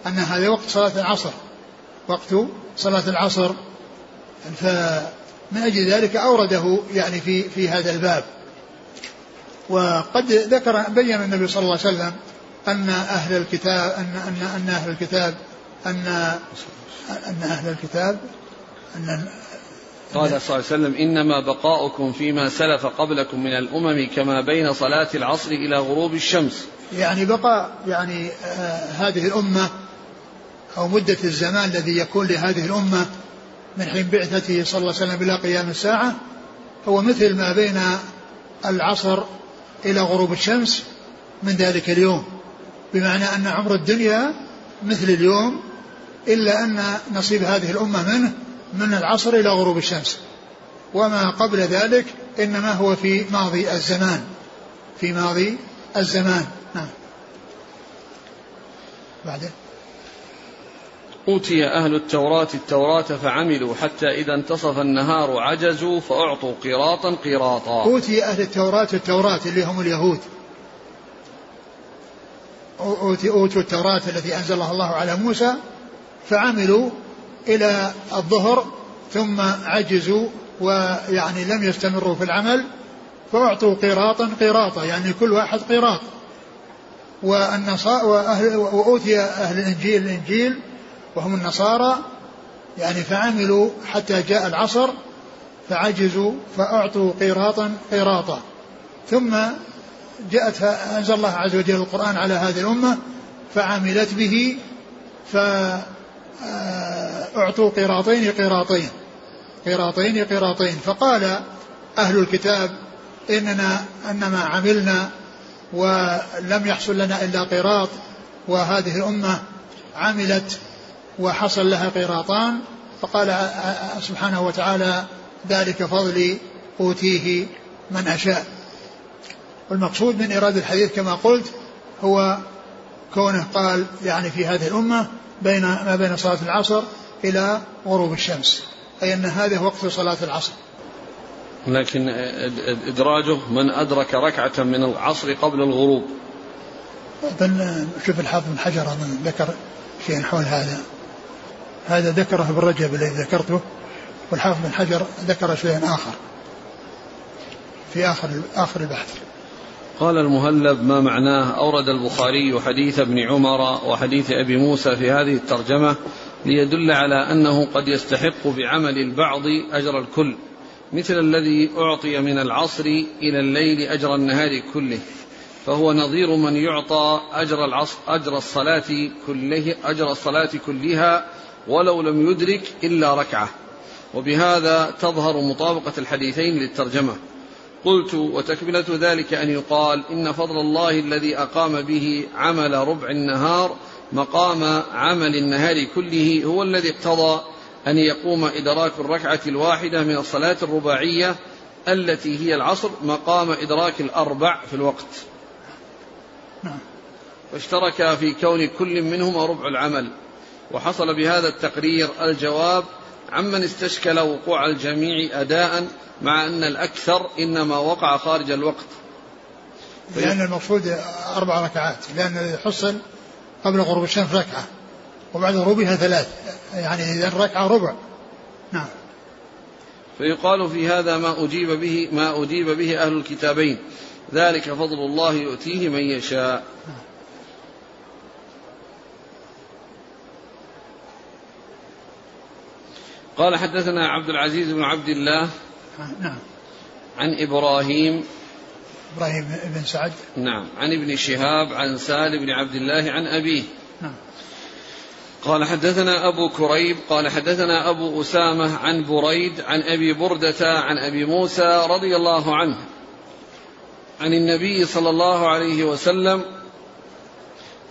أن هذا وقت صلاة العصر. وقت صلاة العصر فمن أجل ذلك أورده يعني في في هذا الباب. وقد ذكر بين النبي صلى الله عليه وسلم أن أهل الكتاب أن أن أن أهل الكتاب أن أن أهل الكتاب أن قال صلى الله عليه وسلم إنما بقاؤكم فيما سلف قبلكم من الأمم كما بين صلاة العصر إلى غروب الشمس. يعني بقى يعني آه هذه الأمة أو مدة الزمان الذي يكون لهذه الأمة من حين بعثته صلى الله عليه وسلم إلى قيام الساعة هو مثل ما بين العصر إلى غروب الشمس من ذلك اليوم. بمعنى أن عمر الدنيا مثل اليوم إلا أن نصيب هذه الأمة منه من العصر إلى غروب الشمس. وما قبل ذلك إنما هو في ماضي الزمان. في ماضي الزمان. نعم. بعدين. أوتي أهل التوراة التوراة فعملوا حتى إذا انتصف النهار عجزوا فأعطوا قراطا قراطا. أوتي أهل التوراة التوراة اللي هم اليهود. أوتي أوتوا التوراة التي أنزلها الله على موسى فعملوا إلى الظهر ثم عجزوا ويعني لم يستمروا في العمل فأعطوا قراطا قراطا يعني كل واحد قراط. وأهل وأوتي أهل الإنجيل الإنجيل وهم النصارى يعني فعملوا حتى جاء العصر فعجزوا فأعطوا قيراطا قيراطا. ثم جاءت أنزل الله عز وجل القرآن على هذه الأمة فعملت به فأعطوا قيراطين قيراطين قيراطين قيراطين. فقال أهل الكتاب إننا أنما عملنا ولم يحصل لنا إلا قيراط وهذه الأمة عملت وحصل لها قيراطان فقال سبحانه وتعالى ذلك فضلي أوتيه من أشاء. والمقصود من إرادة الحديث كما قلت هو كونه قال يعني في هذه الأمة بين ما بين صلاة العصر إلى غروب الشمس أي أن هذا وقت صلاة العصر. لكن إدراجه من أدرك ركعة من العصر قبل الغروب. شوف الحافظ بن حجر ذكر شيئا حول هذا. هذا ذكره ابن رجب الذي ذكرته والحافظ بن حجر ذكر شيئا آخر. في آخر آخر البحث. قال المهلب ما معناه؟ أورد البخاري حديث ابن عمر وحديث أبي موسى في هذه الترجمة ليدل على أنه قد يستحق بعمل البعض أجر الكل مثل الذي أعطي من العصر إلى الليل أجر النهار كله فهو نظير من يعطى أجر العصر أجر الصلاة كله أجر الصلاة كلها ولو لم يدرك إلا ركعة. وبهذا تظهر مطابقة الحديثين للترجمة. قلت وتكملة ذلك أن يقال إن فضل الله الذي أقام به عمل ربع النهار مقام عمل النهار كله هو الذي اقتضى أن يقوم إدراك الركعة الواحدة من الصلاة الرباعية التي هي العصر مقام إدراك الأربع في الوقت. نعم. فاشترك في كون كل منهما ربع العمل. وحصل بهذا التقرير الجواب عمن استشكل وقوع الجميع أداء مع أن الأكثر إنما وقع خارج الوقت. لأن المقصود أربع ركعات لأن الذي حصل قبل غروب الشمس ركعة وبعد غروبها ثلاث يعني إذا الركعة ربع. نعم. فيقال في هذا ما أجيب به ما أجيب به أهل الكتابين. ذلك فضل الله يؤتيه من يشاء. قال حدثنا عبد العزيز بن عبد الله نعم. عن إبراهيم. إبراهيم بن سعد. نعم. عن ابن شهاب عن سالم بن عبد الله عن أبيه. نعم. قال حدثنا أبو كريب قال حدثنا أبو أسامة عن بريد عن أبي بردة عن أبي موسى رضي الله عنه عن النبي صلى الله عليه وسلم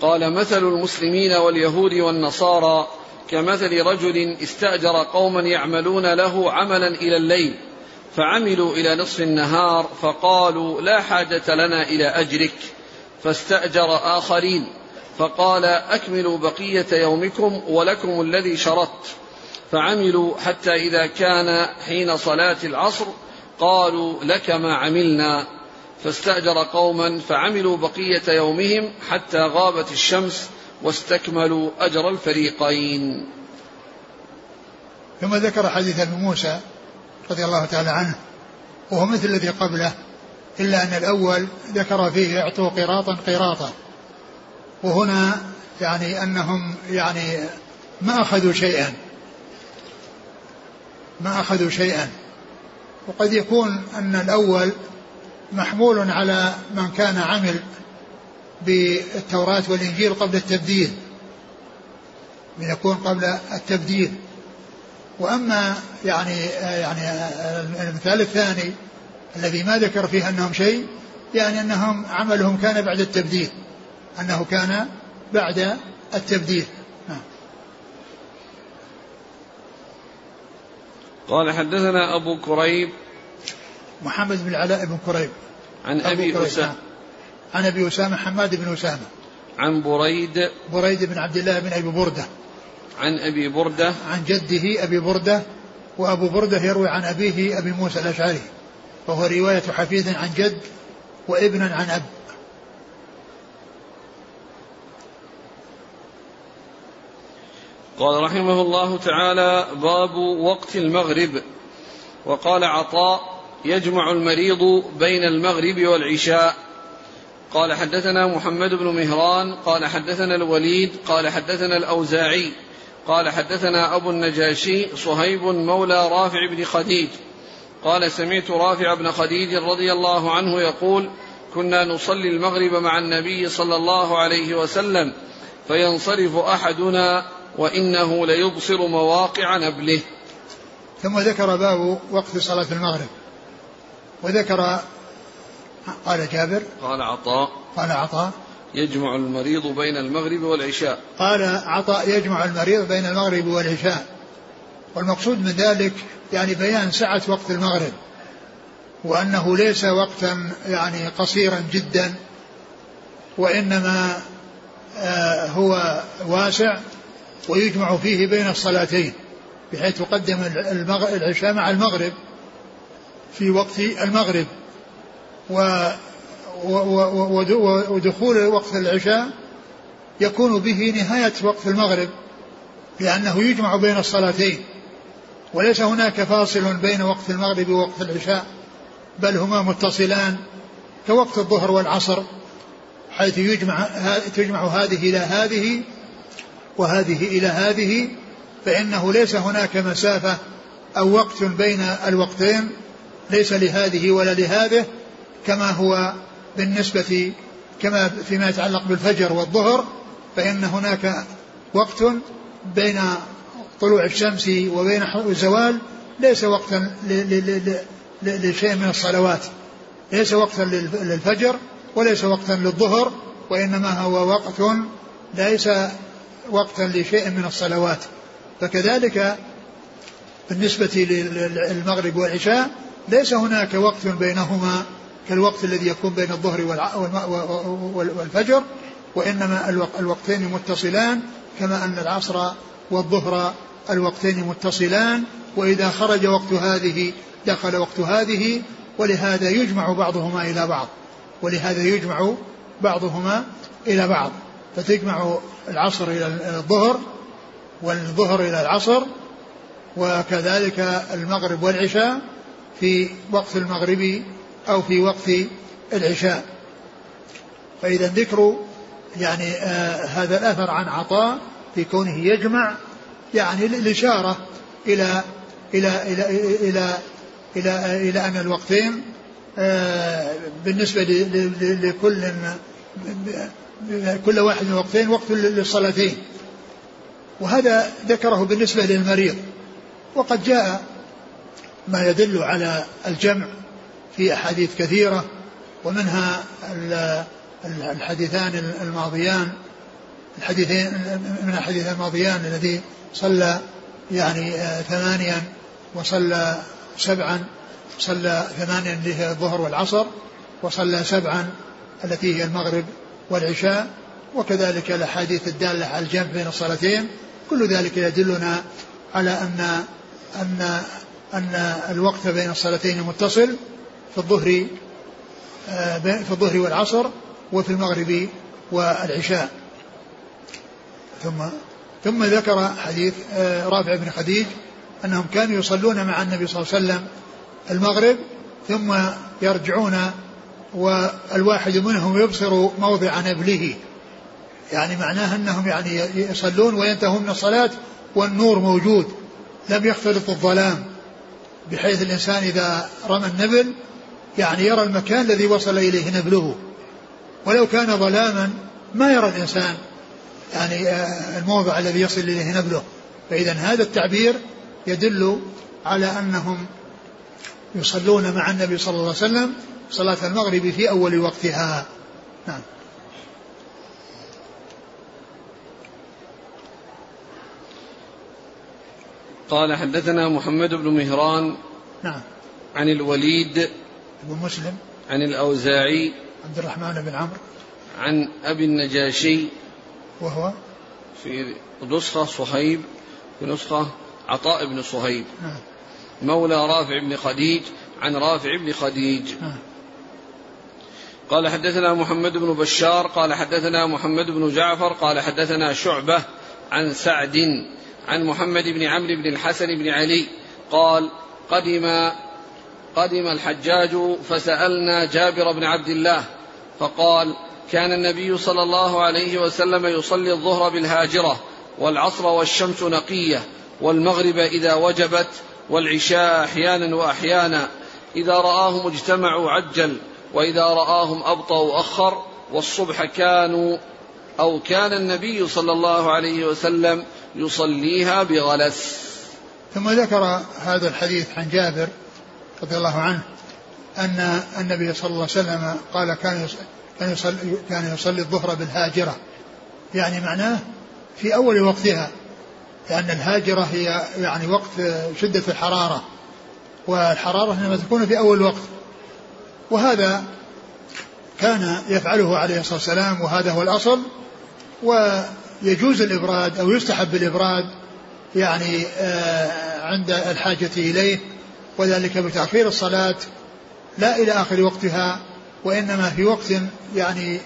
قال مثل المسلمين واليهود والنصارى كمثل رجل استأجر قوما يعملون له عملا إلى الليل فعملوا إلى نصف النهار فقالوا لا حاجة لنا إلى أجرك. فاستأجر آخرين فقال أكملوا بقية يومكم ولكم الذي شرطت. فعملوا حتى إذا كان حين صلاة العصر قالوا لك ما عملنا. فاستأجر قوما فعملوا بقية يومهم حتى غابت الشمس واستكملوا أجر الفريقين. ثم ذكر حديث أبي موسى رضي الله تعالى عنه وهو مثل الذي قبله إلا أن الأول ذكر فيه اعطوا قراطا قراطا. وهنا يعني أنهم يعني ما أخذوا شيئا. ما أخذوا شيئا. وقد يكون أن الأول محمول على من كان عمل بالتوراة والإنجيل قبل التبديل من يكون قبل التبديل. وأما يعني يعني المثال الثاني الذي ما ذكر فيه أنهم شيء يعني أنهم عملهم كان بعد التبديل أنه كان بعد التبديل. نعم. قال حدثنا أبو كريب. محمد بن العلاء بن كريب. عن أبي أسامة. نعم. عن أبي أسامة حماد بن أسامة. عن بريد. بريد بن عبد الله بن أبي بردة. عن أبي بردة. عن جده أبي بردة وأبو بردة يروي عن أبيه أبي موسى الأشعري. وهو رواية حفيد عن جد وابن عن أب. قال رحمه الله تعالى باب وقت المغرب. وقال عطاء يجمع المريض بين المغرب والعشاء. قال حدثنا محمد بن مهران قال حدثنا الوليد قال حدثنا الأوزاعي قال حدثنا أبو النجاشي صهيب مولى رافع بن خديج. قال سمعت رافع بن خديج رضي الله عنه يقول كنا نصلي المغرب مع النبي صلى الله عليه وسلم فينصرف أحدنا وإنه ليبصر مواقع نبله. ثم ذكر باب وقت صلاة المغرب وذكر قال جابر. قال عطاء. قال عطاء. يجمع المريض بين المغرب والعشاء. قال عطاء يجمع المريض بين المغرب والعشاء. والمقصود من ذلك يعني بيان سعة وقت المغرب. وأنه ليس وقتا يعني قصيرا جدا وإنما آه هو واسع ويجمع فيه بين الصلاتين بحيث تقدم العشاء مع المغرب في وقت المغرب. و ودخول وقت العشاء يكون به نهاية وقت المغرب لأنه يجمع بين الصلاتين وليس هناك فاصل بين وقت المغرب ووقت العشاء بل هما متصلان كوقت الظهر والعصر حيث يجمع تجمع هذه إلى هذه وهذه إلى هذه فإنه ليس هناك مسافة أو وقت بين الوقتين ليس لهذه ولا لهذه كما هو بالنسبة كما فيما يتعلق بالفجر والظهر فإن هناك وقت بين طلوع الشمس وبين الزوال ليس وقتا لشيء من الصلوات. ليس وقتا للفجر وليس وقتا للظهر وإنما هو وقت ليس وقتا لشيء من الصلوات. فكذلك بالنسبة للمغرب والعشاء ليس هناك وقت بينهما كالوقت الذي يكون بين الظهر والفجر وإنما الوقتين متصلان كما أن العصر والظهر الوقتين متصلان وإذا خرج وقت هذه دخل وقت هذه ولهذا يجمع بعضهما إلى بعض ولهذا يجمع بعضهما إلى بعض. فتجمع العصر إلى الظهر والظهر إلى العصر وكذلك المغرب والعشاء في وقت المغرب أو في وقت العشاء. فإذا ذكر يعني آه هذا الأثر عن عطاء في كونه يجمع يعني الإشارة إلى إلى إلى إلى إلى إلى أن الوقتين آه بالنسبة لكل كل واحد من الوقتين وقت للصلاتين. وهذا ذكره بالنسبة للمريض. وقد جاء ما يدل على الجمع في أحاديث كثيرة ومنها الحديثان الماضيان الحديثين من الحديث الماضيان الذي صلى يعني ثمانيا وصلى سبعا صلى ثمانيا اللي هي الظهر والعصر وصلى سبعا التي هي المغرب والعشاء وكذلك الأحاديث الدالة على الجمع بين الصلاتين. كل ذلك يدلنا على أن أن أن الوقت بين الصلاتين متصل في الظهر آه، في الظهر والعصر وفي المغرب والعشاء. ثم ثم ذكر حديث آه، رافع بن خديج أنهم كانوا يصلون مع النبي صلى الله عليه وسلم المغرب ثم يرجعون والواحد منهم يبصر موضع نبله. يعني معناه أنهم يعني يصلون وينتهون من الصلاة والنور موجود. لم يختلط الظلام بحيث الإنسان إذا رمى النبل يعني يرى المكان الذي وصل إليه نبله ولو كان ظلاما ما يرى الإنسان يعني آه، الموضع الذي يصل إليه نبله فاذا هذا التعبير يدل على أنهم يصلون مع النبي صلى الله عليه وسلم صلاة المغرب في أول وقتها. نعم. قال حدثنا محمد بن مهران نعم. عن الوليد بن مسلم. عن الأوزاعي. عبد الرحمن بن عمرو. عن أبي النجاشي. وهو في نسخة صهيب في نسخة عطاء بن صهيب. نعم. مولى رافع بن خديج. عن رافع بن خديج. نعم. قال حدثنا محمد بن بشار قال حدثنا محمد بن جعفر قال حدثنا شعبة عن سعد عن محمد بن عمرو بن الحسن بن علي قال قدم قدم الحجاج فسألنا جابر بن عبد الله فقال كان النبي صلى الله عليه وسلم يصلي الظهر بالهاجرة والعصر والشمس نقية والمغرب إذا وجبت والعشاء أحيانا وأحيانا. إذا رآهم اجتمعوا عجل وإذا رآهم أبطأوا أخر والصبح كانوا أو كان النبي صلى الله عليه وسلم يصليها بغلس. ثم ذكر هذا الحديث عن جابر رضي الله عنه أن النبي صلى الله عليه وسلم قال كان كان يصلي, كان يصلي الظهر بالهاجرة. يعني معناه في أول وقتها لأن الهاجرة هي يعني وقت شدة الحرارة والحرارة إنما تكون في أول وقت. وهذا كان يفعله عليه الصلاة والسلام وهذا هو الأصل. ويجوز الإبراد أو يستحب الإبراد يعني آه، عند الحاجة إليه. وذلك بتأخير الصلاة لا إلى آخر وقتها وإنما في وقت يعني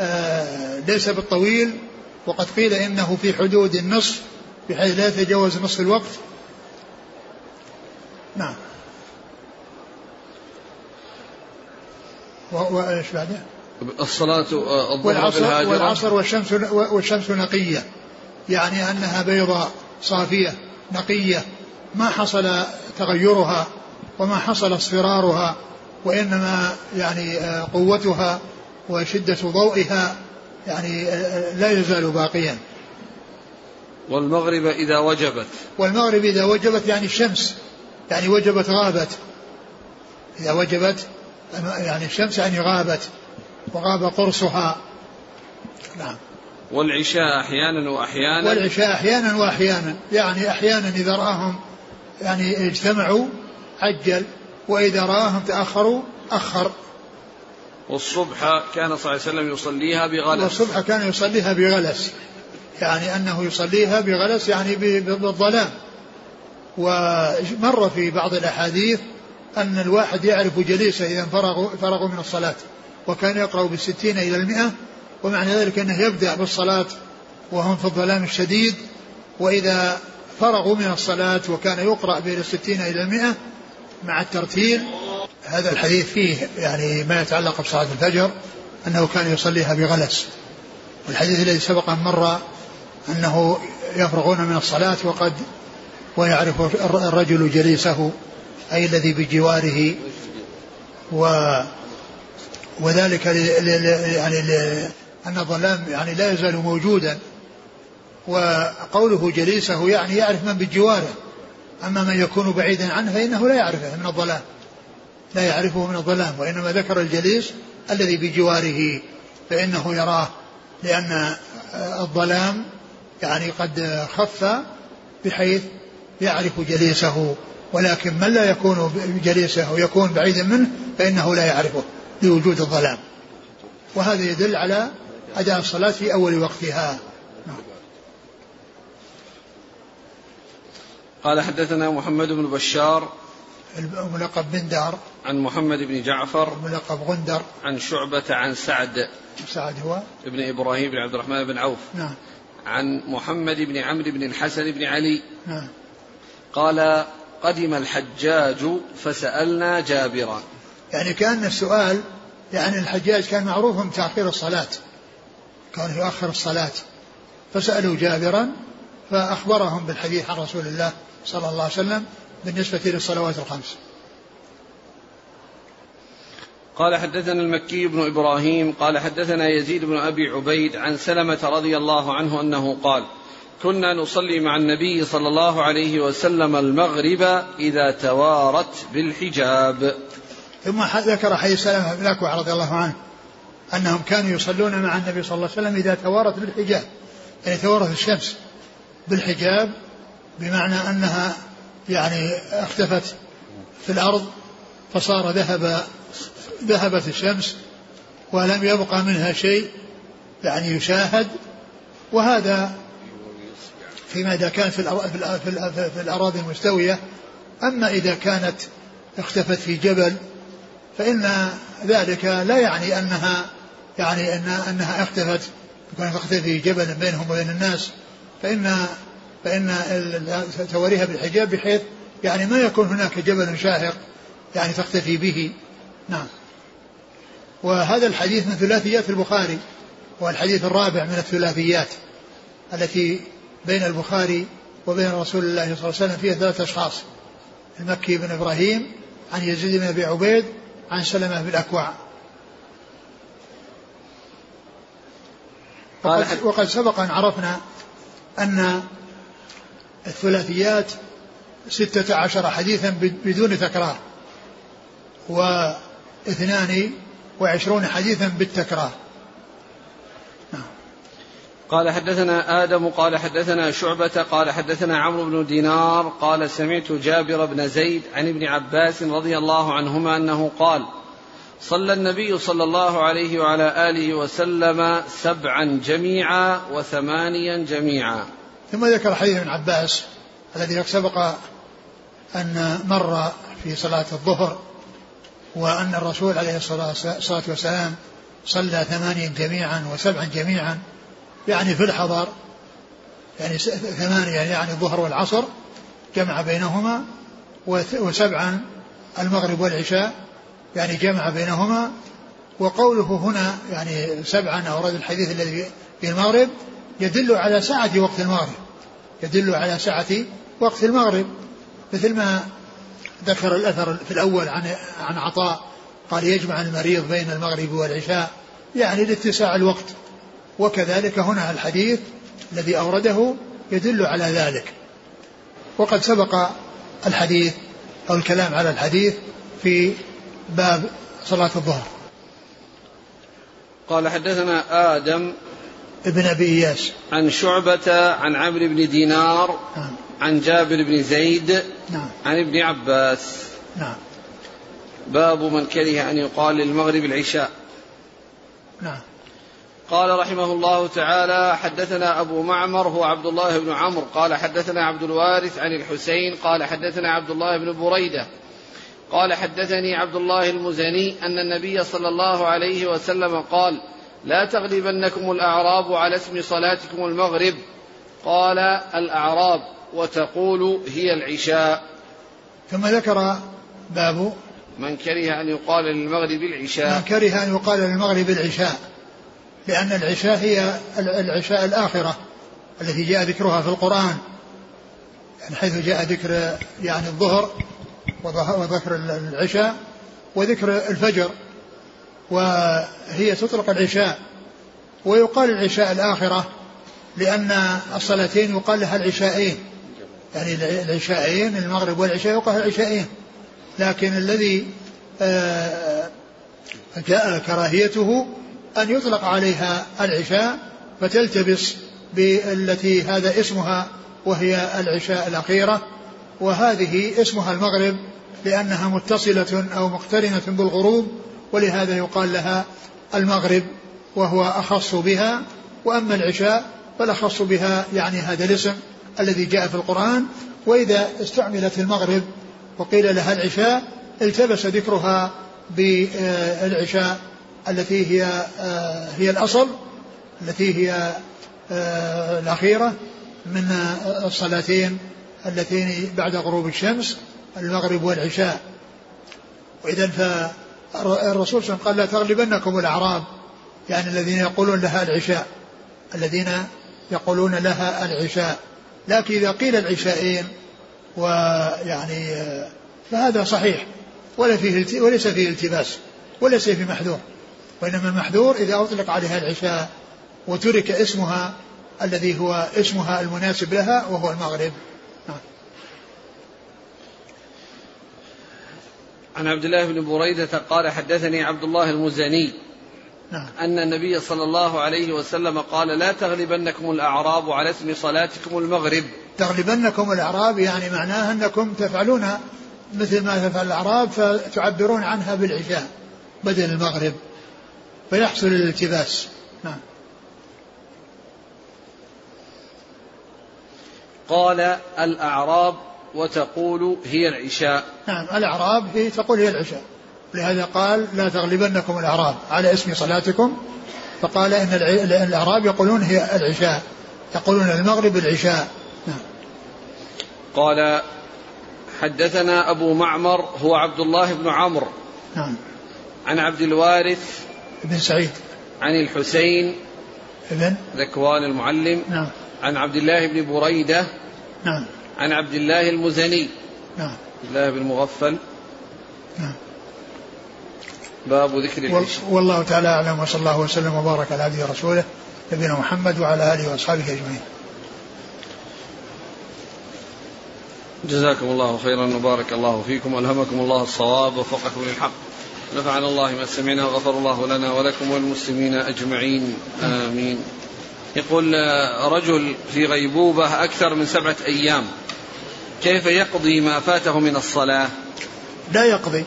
آه، ليس بالطويل وقد قيل إنه في حدود النصف بحيث لا يتجاوز نصف الوقت. نعم. وايش بعده؟ الصلاة الظهر والعصر والعصر والشمس والشمس نقية. يعني أنها بيضاء صافية نقية ما حصل تغيرها. وما حصل اصفرارها وإنما يعني آه، قوتها وشدة ضوئها يعني آه، لا يزال باقيا. والمغرب إذا وجبت. والمغرب إذا وجبت يعني الشمس يعني وجبت غابت. إذا وجبت يعني الشمس يعني غابت وغاب قرصها. نعم. والعشاء أحيانا وأحيانا. والعشاء أحيانا وأحيانا يعني أحيانا إذا رآهم يعني اجتمعوا عجل وإذا رآهم تأخروا أخر. والصبح كان صلى الله عليه وسلم يصليها بغلس. والصبح كان يصليها بغلس. يعني أنه يصليها بغلس يعني بالظلام. ومر في بعض الأحاديث أن الواحد يعرف جليسه إذا فرغوا, فرغوا من الصلاة وكان يقرأ بالستين إلى المئة ومعنى ذلك أنه يبدأ بالصلاة وهم في الظلام الشديد وإذا فرغوا من الصلاة وكان يقرأ بين الستين إلى المئة مع الترتيل هذا الحديث فيه يعني ما يتعلق بصلاة الفجر أنه كان يصليها بغلس. والحديث الذي سبق أن مر أنه يفرغون من الصلاة وقد ويعرف الرجل جليسه أي الذي بجواره و وذلك يعني أن الظلام يعني لا يزال موجودا. وقوله جليسه يعني يعرف من بجواره. أما من يكون بعيدا عنه فإنه لا يعرفه من الظلام لا يعرفه من الظلام وإنما ذكر الجليس الذي بجواره فإنه يراه لأن الظلام يعني قد خف بحيث يعرف جليسه. ولكن من لا يكون جليسه ويكون بعيدا منه فإنه لا يعرفه لوجود الظلام. وهذا يدل على أداء الصلاة في أول وقتها. قال حدثنا محمد بن بشار الملقب بن دار. عن محمد بن جعفر الملقب غندر. عن شعبة عن سعد. سعد هو؟ ابن إبراهيم بن عبد الرحمن بن عوف. نعم. عن محمد بن عمرو بن الحسن بن علي. نعم. قال قدم الحجاج فسألنا جابرا. يعني كأن السؤال يعني الحجاج كان معروف بتأخير الصلاة. كان يؤخر الصلاة. فسألوا جابرا فأخبرهم بالحديث عن رسول الله. صلى الله عليه وسلم بالنسبة للصلوات الخمس. قال حدثنا المكي بن إبراهيم قال حدثنا يزيد بن أبي عبيد عن سلمة رضي الله عنه أنه قال كنا نصلي مع النبي صلى الله عليه وسلم المغرب إذا توارت بالحجاب. ثم ذكر حديث سلمة بن الأكوع رضي الله عنه أنهم كانوا يصلون مع النبي صلى الله عليه وسلم إذا توارت بالحجاب يعني توارت الشمس بالحجاب بمعنى أنها يعني اختفت في الأرض فصار ذهب ذهبت الشمس ولم يبقى منها شيء يعني يشاهد وهذا فيما إذا كان في, الأراضي المستوية. أما إذا كانت اختفت في جبل فإن ذلك لا يعني أنها يعني أن أنها اختفت. كانت تختفي في جبل بينهم وبين الناس فإن فإن توريها بالحجاب بحيث يعني ما يكون هناك جبل شاهق يعني تختفي به. نعم. وهذا الحديث من ثلاثيات البخاري والحديث الرابع من الثلاثيات التي بين البخاري وبين رسول الله صلى الله عليه وسلم فيها ثلاثة أشخاص المكي بن إبراهيم عن يزيد بن أبي عبيد عن سلمة بن الأكوع وقد, وقد سبق أن عرفنا أن الثلاثيات ستة عشر حديثا بدون تكرار واثنان وعشرون حديثا بالتكرار نعم. قال حدثنا آدم قال حدثنا شعبة قال حدثنا عمرو بن دينار قال سمعت جابر بن زيد عن ابن عباس رضي الله عنهما أنه قال صلى النبي صلى الله عليه وعلى آله وسلم سبعا جميعا وثمانيا جميعا ثم ذكر حديث ابن عباس الذي سبق أن مر في صلاة الظهر وأن الرسول عليه الصلاة والسلام صلى ثمانيا جميعا وسبعا جميعا يعني في الحضر يعني ثمانية يعني الظهر والعصر جمع بينهما وسبعا المغرب والعشاء يعني جمع بينهما. وقوله هنا يعني سبعا أورد الحديث الذي في المغرب يدل على سعة وقت المغرب. يدل على سعة وقت المغرب. مثل ما ذكر الأثر في الأول عن عن عطاء قال يجمع المريض بين المغرب والعشاء يعني لاتساع الوقت. وكذلك هنا الحديث الذي أورده يدل على ذلك. وقد سبق الحديث أو الكلام على الحديث في باب صلاة الظهر. قال حدثنا آدم ابن أبي إياس. عن شعبة عن عمرو بن دينار نعم. عن جابر بن زيد نعم. عن ابن عباس. نعم. باب من كره أن يقال للمغرب العشاء. نعم. قال رحمه الله تعالى حدثنا أبو معمر هو عبد الله بن عمرو. قال حدثنا عبد الوارث عن الحسين. قال حدثنا عبد الله بن بريدة. قال حدثني عبد الله المزني أن النبي صلى الله عليه وسلم قال لا تغلبنكم الأعراب على اسم صلاتكم المغرب. قال الأعراب وتقول هي العشاء. ثم ذكر باب من كره أن يقال للمغرب العشاء. من كره أن يقال للمغرب العشاء لأن العشاء هي العشاء الآخرة التي جاء ذكرها في القرآن. يعني حيث جاء ذكر يعني الظهر وذكر العشاء وذكر الفجر. وهي تطلق العشاء. ويقال العشاء الآخرة لأن الصلاتين يقال لها العشاءين يعني العشاءين المغرب والعشاء يقال العشاءين لكن الذي آه، جاء كراهيته أن يطلق عليها العشاء فتلتبس بالتي هذا اسمها وهي العشاء الأخيرة. وهذه اسمها المغرب لأنها متصلة أو مقترنة بالغروب. ولهذا يقال لها المغرب وهو أخص بها وأما العشاء فالأخص بها يعني هذا الاسم الذي جاء في القرآن وإذا استعملت المغرب وقيل لها العشاء التبس ذكرها بالعشاء التي هي آه، هي الأصل التي هي آه، الأخيرة من الصلاتين اللتين بعد غروب الشمس المغرب والعشاء. وإذا فالرسول صلى الله عليه وسلم قال لا تغلبنكم الأعراب يعني الذين يقولون لها العشاء الذين يقولون لها العشاء. لكن إذا قيل العشاءين ويعني فهذا صحيح ولا فيه وليس فيه التباس وليس فيه محذور. وإنما المحذور إذا أطلق عليها العشاء وترك اسمها الذي هو اسمها المناسب لها وهو المغرب. عن عبد الله بن بريدة قال حدثني عبد الله المزني نعم. أن النبي صلى الله عليه وسلم قال لا تغلبنكم الأعراب على اسم صلاتكم المغرب. تغلبنكم الأعراب يعني معناه أنكم تفعلون مثل ما تفعل الأعراب فتعبرون عنها بالعشاء بدل المغرب فيحصل الالتباس. نعم. قال الأعراب وتقول هي العشاء. نعم الأعراب هي تقول هي العشاء. لهذا قال لا تغلبنكم الأعراب على اسم صلاتكم فقال إن الأعراب يقولون هي العشاء يقولون المغرب العشاء. نعم. قال حدثنا أبو معمر هو عبد الله بن عمرو. نعم. عن عبد الوارث بن سعيد. عن الحسين ابن؟ ذكوان المعلم. نعم. عن عبد الله بن بريدة. نعم. عن عبد الله المزني. نعم. عبد الله بن مغفل. نعم. باب ذكر العشاء. والله تعالى أعلم وصلى الله وسلم وبارك على عبده ورسوله نبينا محمد وعلى آله وأصحابه أجمعين. جزاكم الله خيرا وبارك الله فيكم والهمكم الله الصواب ووفقكم للحق. نفعنا الله ما سمعنا وغفر الله لنا ولكم والمسلمين أجمعين. آمين. يقول رجل في غيبوبة أكثر من سبعة أيام. كيف يقضي ما فاته من الصلاة؟ لا يقضي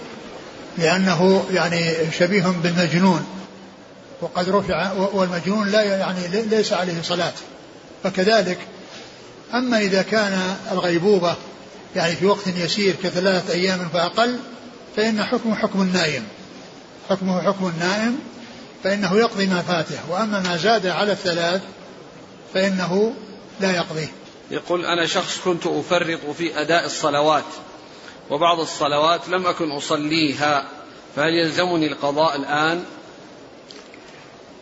لأنه يعني شبيه بالمجنون وقد رفع والمجنون لا يعني ليس عليه صلاة. فكذلك أما إذا كان الغيبوبة يعني في وقت يسير كثلاثة أيام فأقل فإن حكمه حكم النائم. حكمه حكم النائم فإنه يقضي ما فاته. وأما ما زاد على الثلاث فإنه لا يقضيه يقول أنا شخص كنت أفرط في أداء الصلوات وبعض الصلوات لم أكن أصليها فهل يلزمني القضاء الآن؟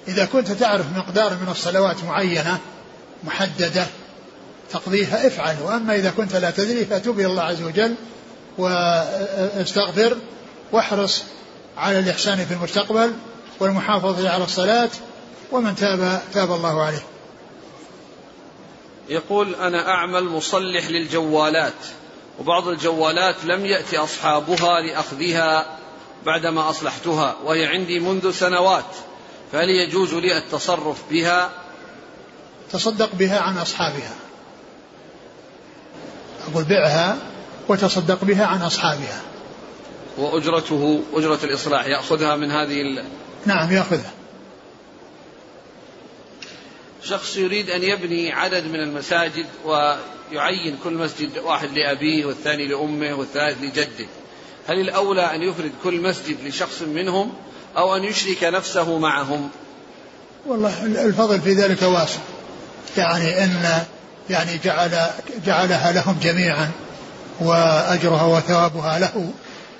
إذا كنت تعرف مقدار من الصلوات معينة محددة تقضيها افعل وأما إذا كنت لا تدري فتوب إلى الله عز وجل واستغفر واحرص على الإحسان في المستقبل والمحافظة على الصلاة ومن تاب تاب الله عليه. يقول أنا أعمل مصلح للجوالات وبعض الجوالات لم يأتي أصحابها لأخذها بعدما أصلحتها وهي عندي منذ سنوات فهل يجوز لي التصرف بها؟ تصدق بها عن أصحابها. أقول بعها وتصدق بها عن أصحابها. وأجرته أجرة الإصلاح يأخذها من هذه ال... نعم يأخذها. شخص يريد أن يبني عدد من المساجد ويعين كل مسجد واحد لأبيه والثاني لأمه والثالث لجده. هل الأولى أن يفرد كل مسجد لشخص منهم أو أن يشرك نفسه معهم؟ والله الفضل في ذلك واسع. يعني أن يعني جعل جعلها لهم جميعا وأجرها وثوابها له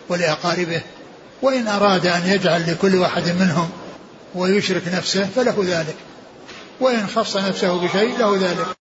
ولأقاربه. وإن أراد أن يجعل لكل واحد منهم ويشرك نفسه فله ذلك. وإن خص نفسه بشيء له ذلك.